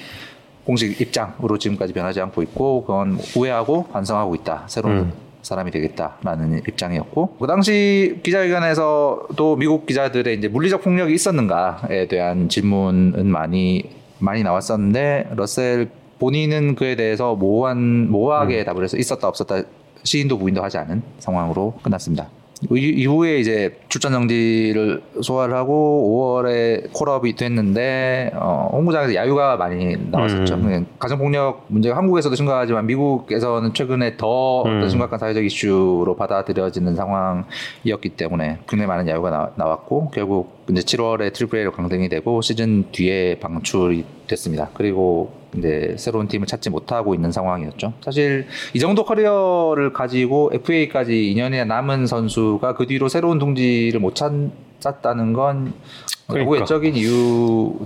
공식 입장으로 지금까지 변하지 않고 있고 그건 후회하고 반성하고 있다. 새로운 사람이 되겠다라는 입장이었고 그 당시 기자회견에서도 미국 기자들의 이제 물리적 폭력이 있었는가에 대한 질문은 많이 많이 나왔었는데 러셀 본인은 그에 대해서 모호한 모호하게 답을 해서 있었다 없었다 시인도 부인도 하지 않은 상황으로 끝났습니다. 이- 이후에 이제 출전 정지를 소화를 하고 5월에 콜업이 됐는데 어, 홈구장에서 야유가 많이 나왔었죠. 음. 가정폭력 문제가 한국에서도 심각하지만 미국에서는 최근에 더 음. 심각한 사회적 이슈로 받아들여지는 상황이었기 때문에 굉장히 많은 야유가 나, 나왔고 결국 이제 7월에 트리플 A로 강등이 되고 시즌 뒤에 방출이 됐습니다. 그리고 이제 새로운 팀을 찾지 못하고 있는 상황이었죠. 사실 이 정도 커리어를 가지고 FA까지 2년이나 남은 선수가 그 뒤로 새로운 둥지를 못 찾았다는 건 그러니까. 외적인 이유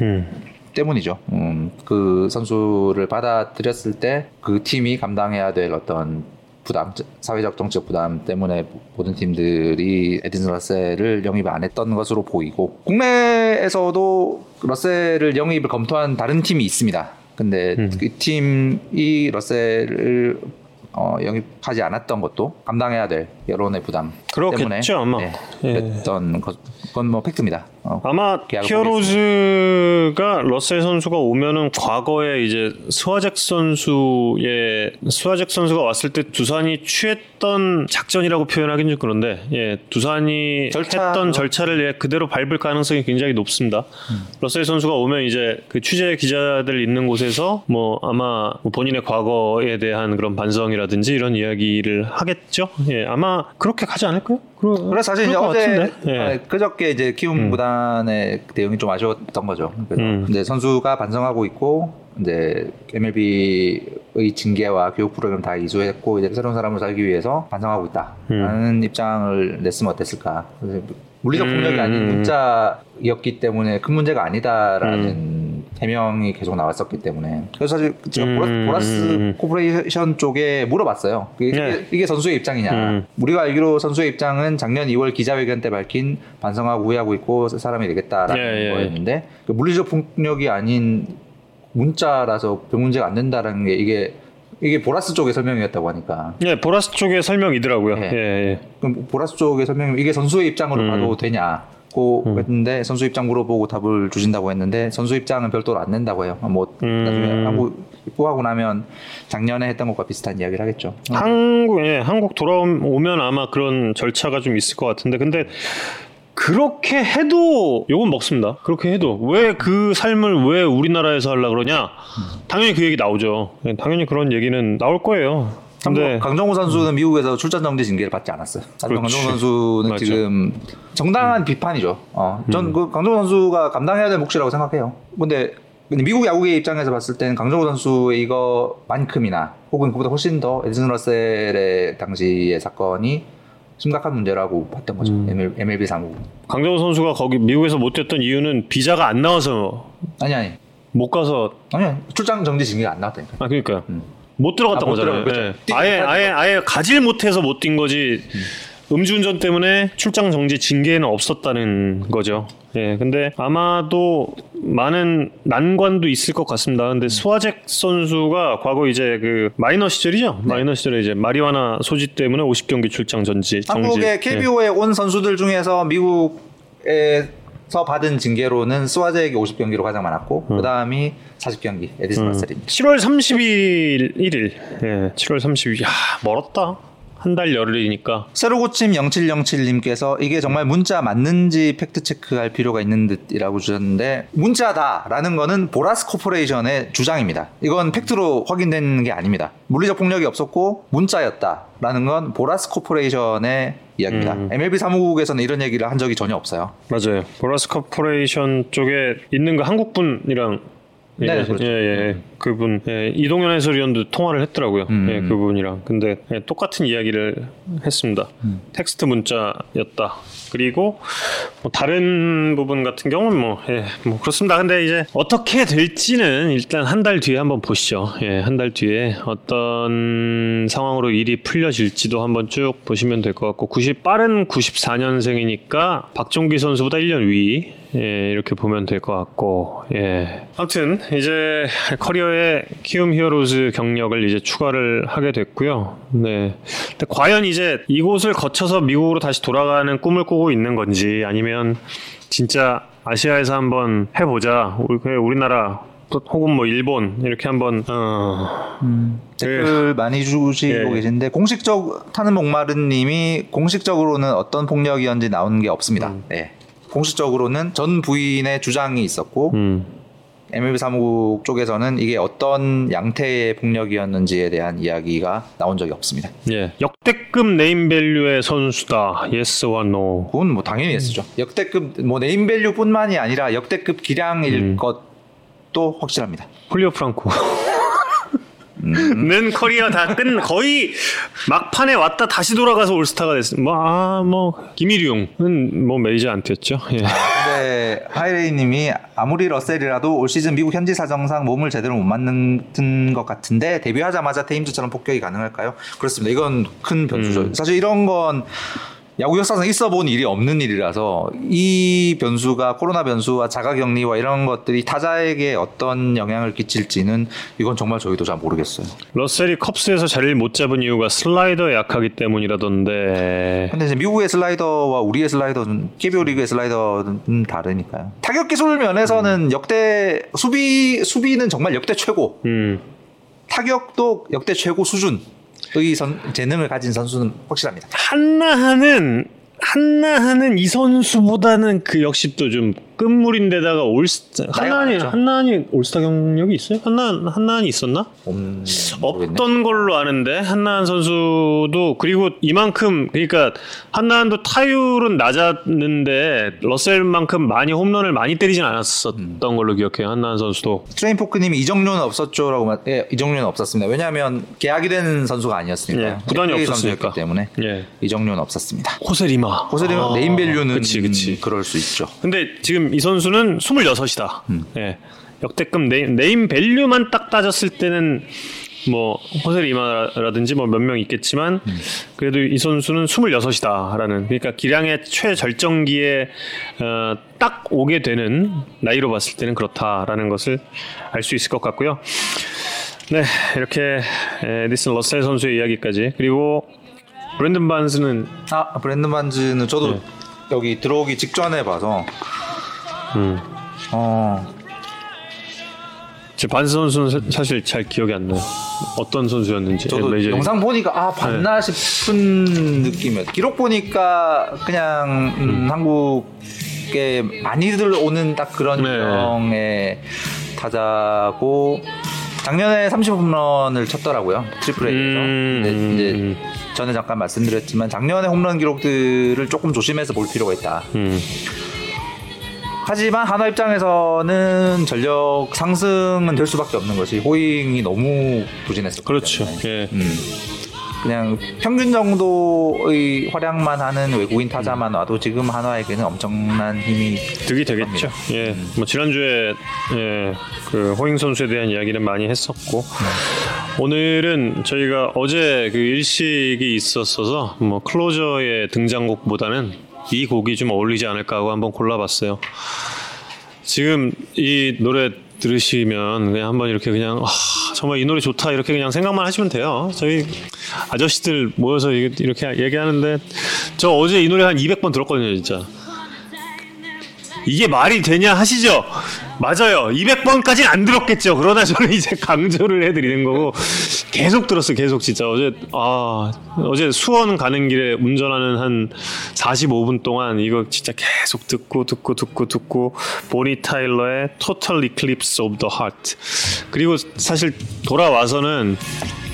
음, 때문이죠. 음, 그 선수를 받아들였을 때 그 팀이 감당해야 될 어떤 부담, 사회적 정치적 부담 때문에 모든 팀들이 에딘슨 러셀을 영입 안 했던 것으로 보이고 국내에서도 러셀을 영입을 검토한 다른 팀이 있습니다. 근데 음. 그 팀이 러셀을 어, 영입하지 않았던 것도 감당해야 될 여론의 부담 그렇겠죠, 때문에 아마. 네, 예. 그랬던 것, 그건 뭐 팩트입니다. 어, 아마 히어로즈가 러셀 선수가 오면은 과거에 이제 스와잭 선수의 스와잭 선수가 왔을 때 두산이 취했던 작전이라고 표현하긴 좀 그런데 예 두산이 절차, 했던 뭐. 절차를 예, 그대로 밟을 가능성이 굉장히 높습니다. 러셀 선수가 오면 이제 그 취재 기자들 있는 곳에서 뭐 아마 뭐 본인의 과거에 대한 그런 반성이라든지 이런 이야기를 하겠죠. 예 아마 그렇게 가지 않을까요? 그러, 그래 사실 이제 어제. 예. 아, 그저께 이제 키움 구단의 대응이 좀 아쉬웠던 거죠. 그래서 음. 이제 선수가 반성하고 있고 이제 MLB의 징계와 교육 프로그램 다 이수했고 이제 새로운 사람을 살기 위해서 반성하고 있다라는 입장을 냈으면 어땠을까? 그래서 물리적 폭력이 음. 아닌 문자였기 때문에 큰 문제가 아니다라는 해명이 계속 나왔었기 때문에 그래서 사실 제가 음. 보라스, 보라스 코퍼레이션 쪽에 물어봤어요. 이게, 네. 이게 선수의 입장이냐? 음. 우리가 알기로 선수의 입장은 작년 2월 기자회견 때 밝힌 반성하고 후회하고 있고 사람이 되겠다라는 예, 예. 거였는데 그 물리적 폭력이 아닌 문자라서 별 문제가 안 된다라는 게 이게 이게 보라스 쪽의 설명이었다고 하니까 예, 보라스 쪽의 설명이더라고요. 예. 예, 예. 그럼 보라스 쪽의 설명 이게 선수의 입장으로 음. 봐도 되냐 고 음. 했는데 선수 입장 물어보고 답을 주신다고 했는데 선수 입장은 별도로 안 낸다고 해요. 뭐 음. 나중에 한국 입국하고 나면 작년에 했던 것과 비슷한 이야기를 하겠죠. 한국 예, 한국 돌아오면 아마 그런 절차가 좀 있을 것 같은데 근데 그렇게 해도 욕은 먹습니다. 그렇게 해도 왜 그 삶을 왜 우리나라에서 하려 그러냐? 당연히 그 얘기 나오죠. 예, 당연히 그런 얘기는 나올 거예요. 한국- 강정호 선수는 미국에서 출전 정지 징계를 받지 않았어요. 하지만 그렇지. 강정호 선수는 맞죠. 지금 정당한 비판이죠. 어, 전그 강정호 선수가 감당해야 될 몫이라고 생각해요. 근데 미국 야구의 입장에서 봤을 때는 강정호 선수의 이거만큼이나 혹은 그보다 훨씬 더 에디슨 러셀의 당시의 사건이 심각한 문제라고 봤던 거죠. ML, MLB 사무. 강정호 선수가 거기 미국에서 못 됐던 이유는 비자가 안 나와서 아니 아니 못 가서 아니. 출장 정지 징계가 안 나왔다니까. 아 그러니까 음. 못 들어갔던 아, 못 거잖아요. 예. 뛰- 아예 뛰- 아예 아예 가질 못해서 못 뛴 거지. 음 주운전 때문에 출장 정지 징계는 없었다는 거죠. 예, 근데 아마도 많은 난관도 있을 것 같습니다. 근데 스와잭 선수가 과거 이제 그 마이너 시절이죠. 네. 마이너 시절에 이제 마리화나 소지 때문에 50경기 출장 전지 정지. 한국의 예. KBO에 온 선수들 중에서 미국 에 서 받은 징계로는 스와제에게 50경기로 가장 많았고 그 다음이 40경기 에디슨 러셀입니다. 7월 30일 1일. 예, 7월 30일. 야, 멀었다. 한 달 열흘이니까. 새로 고침 0707님께서 이게 정말 문자 맞는지 팩트 체크할 필요가 있는 듯이라고 주셨는데 문자다라는 거는 보라스 코퍼레이션의 주장입니다. 이건 팩트로 확인된 게 아닙니다. 물리적 폭력이 없었고 문자였다라는 건 보라스 코퍼레이션의 이야기입니다. 음. MLB 사무국에서는 이런 얘기를 한 적이 전혀 없어요. 맞아요. 보라스 코퍼레이션 쪽에 있는 그 한국분이랑 네, 예, 그렇죠. 예, 예, 그분 예, 이동현 해설위원도 통화를 했더라고요. 음. 예, 그분이랑 근데 예, 똑같은 이야기를 했습니다. 음. 텍스트 문자였다. 그리고 뭐 다른 부분 같은 경우는 뭐, 예, 뭐 그렇습니다. 근데 이제 어떻게 될지는 일단 한 달 뒤에 한번 보시죠. 예, 한 달 뒤에 어떤 상황으로 일이 풀려질지도 한번 쭉 보시면 될 것 같고 90 빠른 94년생이니까 박종기 선수보다 1년 위 예, 이렇게 보면 될 것 같고 예. 아무튼 이제 커리어에 키움 히어로즈 경력을 이제 추가를 하게 됐고요. 네. 근데 과연 이제 이곳을 거쳐서 미국으로 다시 돌아가는 꿈을 꾸고 있는 건지 아니면 진짜 아시아에서 한번 해보자. 우리 우리나라 또 혹은 뭐 일본 이렇게 한번 어, 댓글 많이 주시고 예. 계신데 공식적 타는 목마른님이 공식적으로는 어떤 폭력이었는지 나오는 게 없습니다. 음. 네. 공식적으로는 전 부인의 주장이 있었고 음, MLB 사무국 쪽에서는 이게 어떤 양태의 폭력이었는지에 대한 이야기가 나온 적이 없습니다. 예. 역대급 네임밸류의 선수다. Yes와 No. 그건 뭐 당연히 했었죠. 역대급 뭐 네임밸류뿐만이 아니라 역대급 기량일 음. 것도 확실합니다. 훌리오 프랑코. 음. 는 커리어 다 끝 거의 막판에 왔다 다시 돌아가서 올스타가 됐어. 뭐아 뭐 김일융은 뭐 메이저 안 뛰었죠. 예. 근데 하이레이님이 아무리 러셀이라도 올 시즌 미국 현지 사정상 몸을 제대로 못 맞는 것 같은데 데뷔하자마자 테임즈처럼 폭격이 가능할까요? 그렇습니다. 이건 큰 변수죠. 음. 사실 이런 건 야구 역사상 있어 본 일이 없는 일이라서 이 변수가 코로나 변수와 자가 격리와 이런 것들이 타자에게 어떤 영향을 끼칠지는 이건 정말 저희도 잘 모르겠어요. 러셀이 컵스에서 자리를 못 잡은 이유가 슬라이더에 약하기 때문이라던데. 근데 이제 미국의 슬라이더와 우리의 슬라이더는 KBO 리그의 슬라이더는 다르니까요. 타격 기술 면에서는 역대 수비 수비는 정말 역대 최고. 음. 타격도 역대 최고 수준 의 선, 재능을 가진 선수는 확실합니다. 한나하는 한나하는 이 선수보다는 그 역시 또 좀 끝물인데다가 올스타 한나한이 많았죠. 한나한이 올스타 경력이 있어요? 한나한 한나한이 있었나? 음, 모르겠네. 없던 걸로 아는데 한나한 선수도 그리고 이만큼 그러니까 한나한도 타율은 낮았는데 러셀만큼 많이 홈런을 많이 때리진 않았었던 걸로 기억해요. 한나한 선수도 트레인 포크님이 이적료는 없었죠라고 말, 예, 이적료는 없었습니다. 왜냐하면 계약이 된 선수가 아니었으니까 예, 구단이 없었으니까. 때문에 예. 이적료는 없었습니다. 호세리마 호세리마 아, 네임밸류는 그치 그치 그럴 수 있죠. 근데 지금 이 선수는 26이다. 음. 예. 역대급 네임, 네임 밸류만 딱 따졌을 때는 뭐 호세 리마라든지 뭐 몇 명 있겠지만 음. 그래도 이 선수는 26이다라는 그러니까 기량의 최절정기에 어, 딱 오게 되는 나이로 봤을 때는 그렇다라는 것을 알 수 있을 것 같고요. 네 이렇게 에디슨 러셀 선수의 이야기까지 그리고 브랜든 반스는 아 브랜든 반즈는 저도 네. 여기 들어오기 직전에 봐서 음, 어 제 반스 선수는 사- 사실 잘 기억이 안 나요. 어떤 선수였는지. 저도 리그. 영상 보니까 아 봤나 싶은 느낌이었. 기록 보니까 그냥 음, 한국에 많이들 오는 딱 그런 네. 유형의 타자고 작년에 30홈런을 쳤더라고요 트리플 A에서. 음. 이제 전에 잠깐 말씀드렸지만 작년에 홈런 기록들을 조금 조심해서 볼 필요가 있다. 음, 하지만 한화 입장에서는 전력 상승은 될 수밖에 없는 것이 호잉이 너무 부진했었기 그렇죠. 때문에. 예. 음. 그냥 평균 정도의 활약만 하는 외국인 타자만 와도 지금 한화에게는 엄청난 힘이 득이 되겠죠. 합니다. 예. 뭐 지난주에 예, 그 호잉 선수에 대한 이야기는 많이 했었고 오늘은 저희가 어제 그 일식이 있었어서 뭐 클로저의 등장곡보다는 이 곡이 좀 어울리지 않을까 하고 한번 골라봤어요. 지금 이 노래 들으시면 그냥 한번 이렇게 그냥 아, 정말 이 노래 좋다 이렇게 그냥 생각만 하시면 돼요. 저희 아저씨들 모여서 이렇게 얘기하는데 저 어제 이 노래 한 200번 들었거든요, 진짜. 이게 말이 되냐 하시죠? 맞아요. 200번까지는 안 들었겠죠. 그러나 저는 이제 강조를 해드리는 거고 계속 들었어요. 계속 진짜 어제 아 어제 수원 가는 길에 운전하는 한 45분 동안 이거 진짜 계속 듣고 듣고 듣고 듣고 보니 타일러의 Total Eclipse of the Heart 그리고 사실 돌아와서는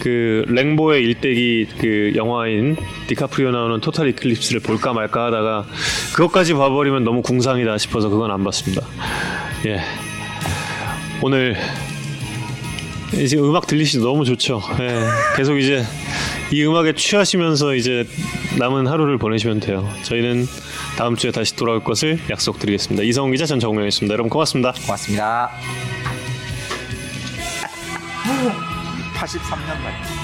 그 랭보의 일대기 그 영화인 디카프리오 나오는 토탈 이클립스를 볼까 말까 하다가 그것까지 봐버리면 너무 궁상이다 싶어서 그건 안 봤습니다. 예. 오늘 이제 음악 들리시죠? 너무 좋죠. 예. 계속 이제 이 음악에 취하시면서 이제 남은 하루를 보내시면 돼요. 저희는 다음 주에 다시 돌아올 것을 약속드리겠습니다. 이성훈 기자 전정명이었습니다. 여러분 고맙습니다. 고맙습니다. 83년 말.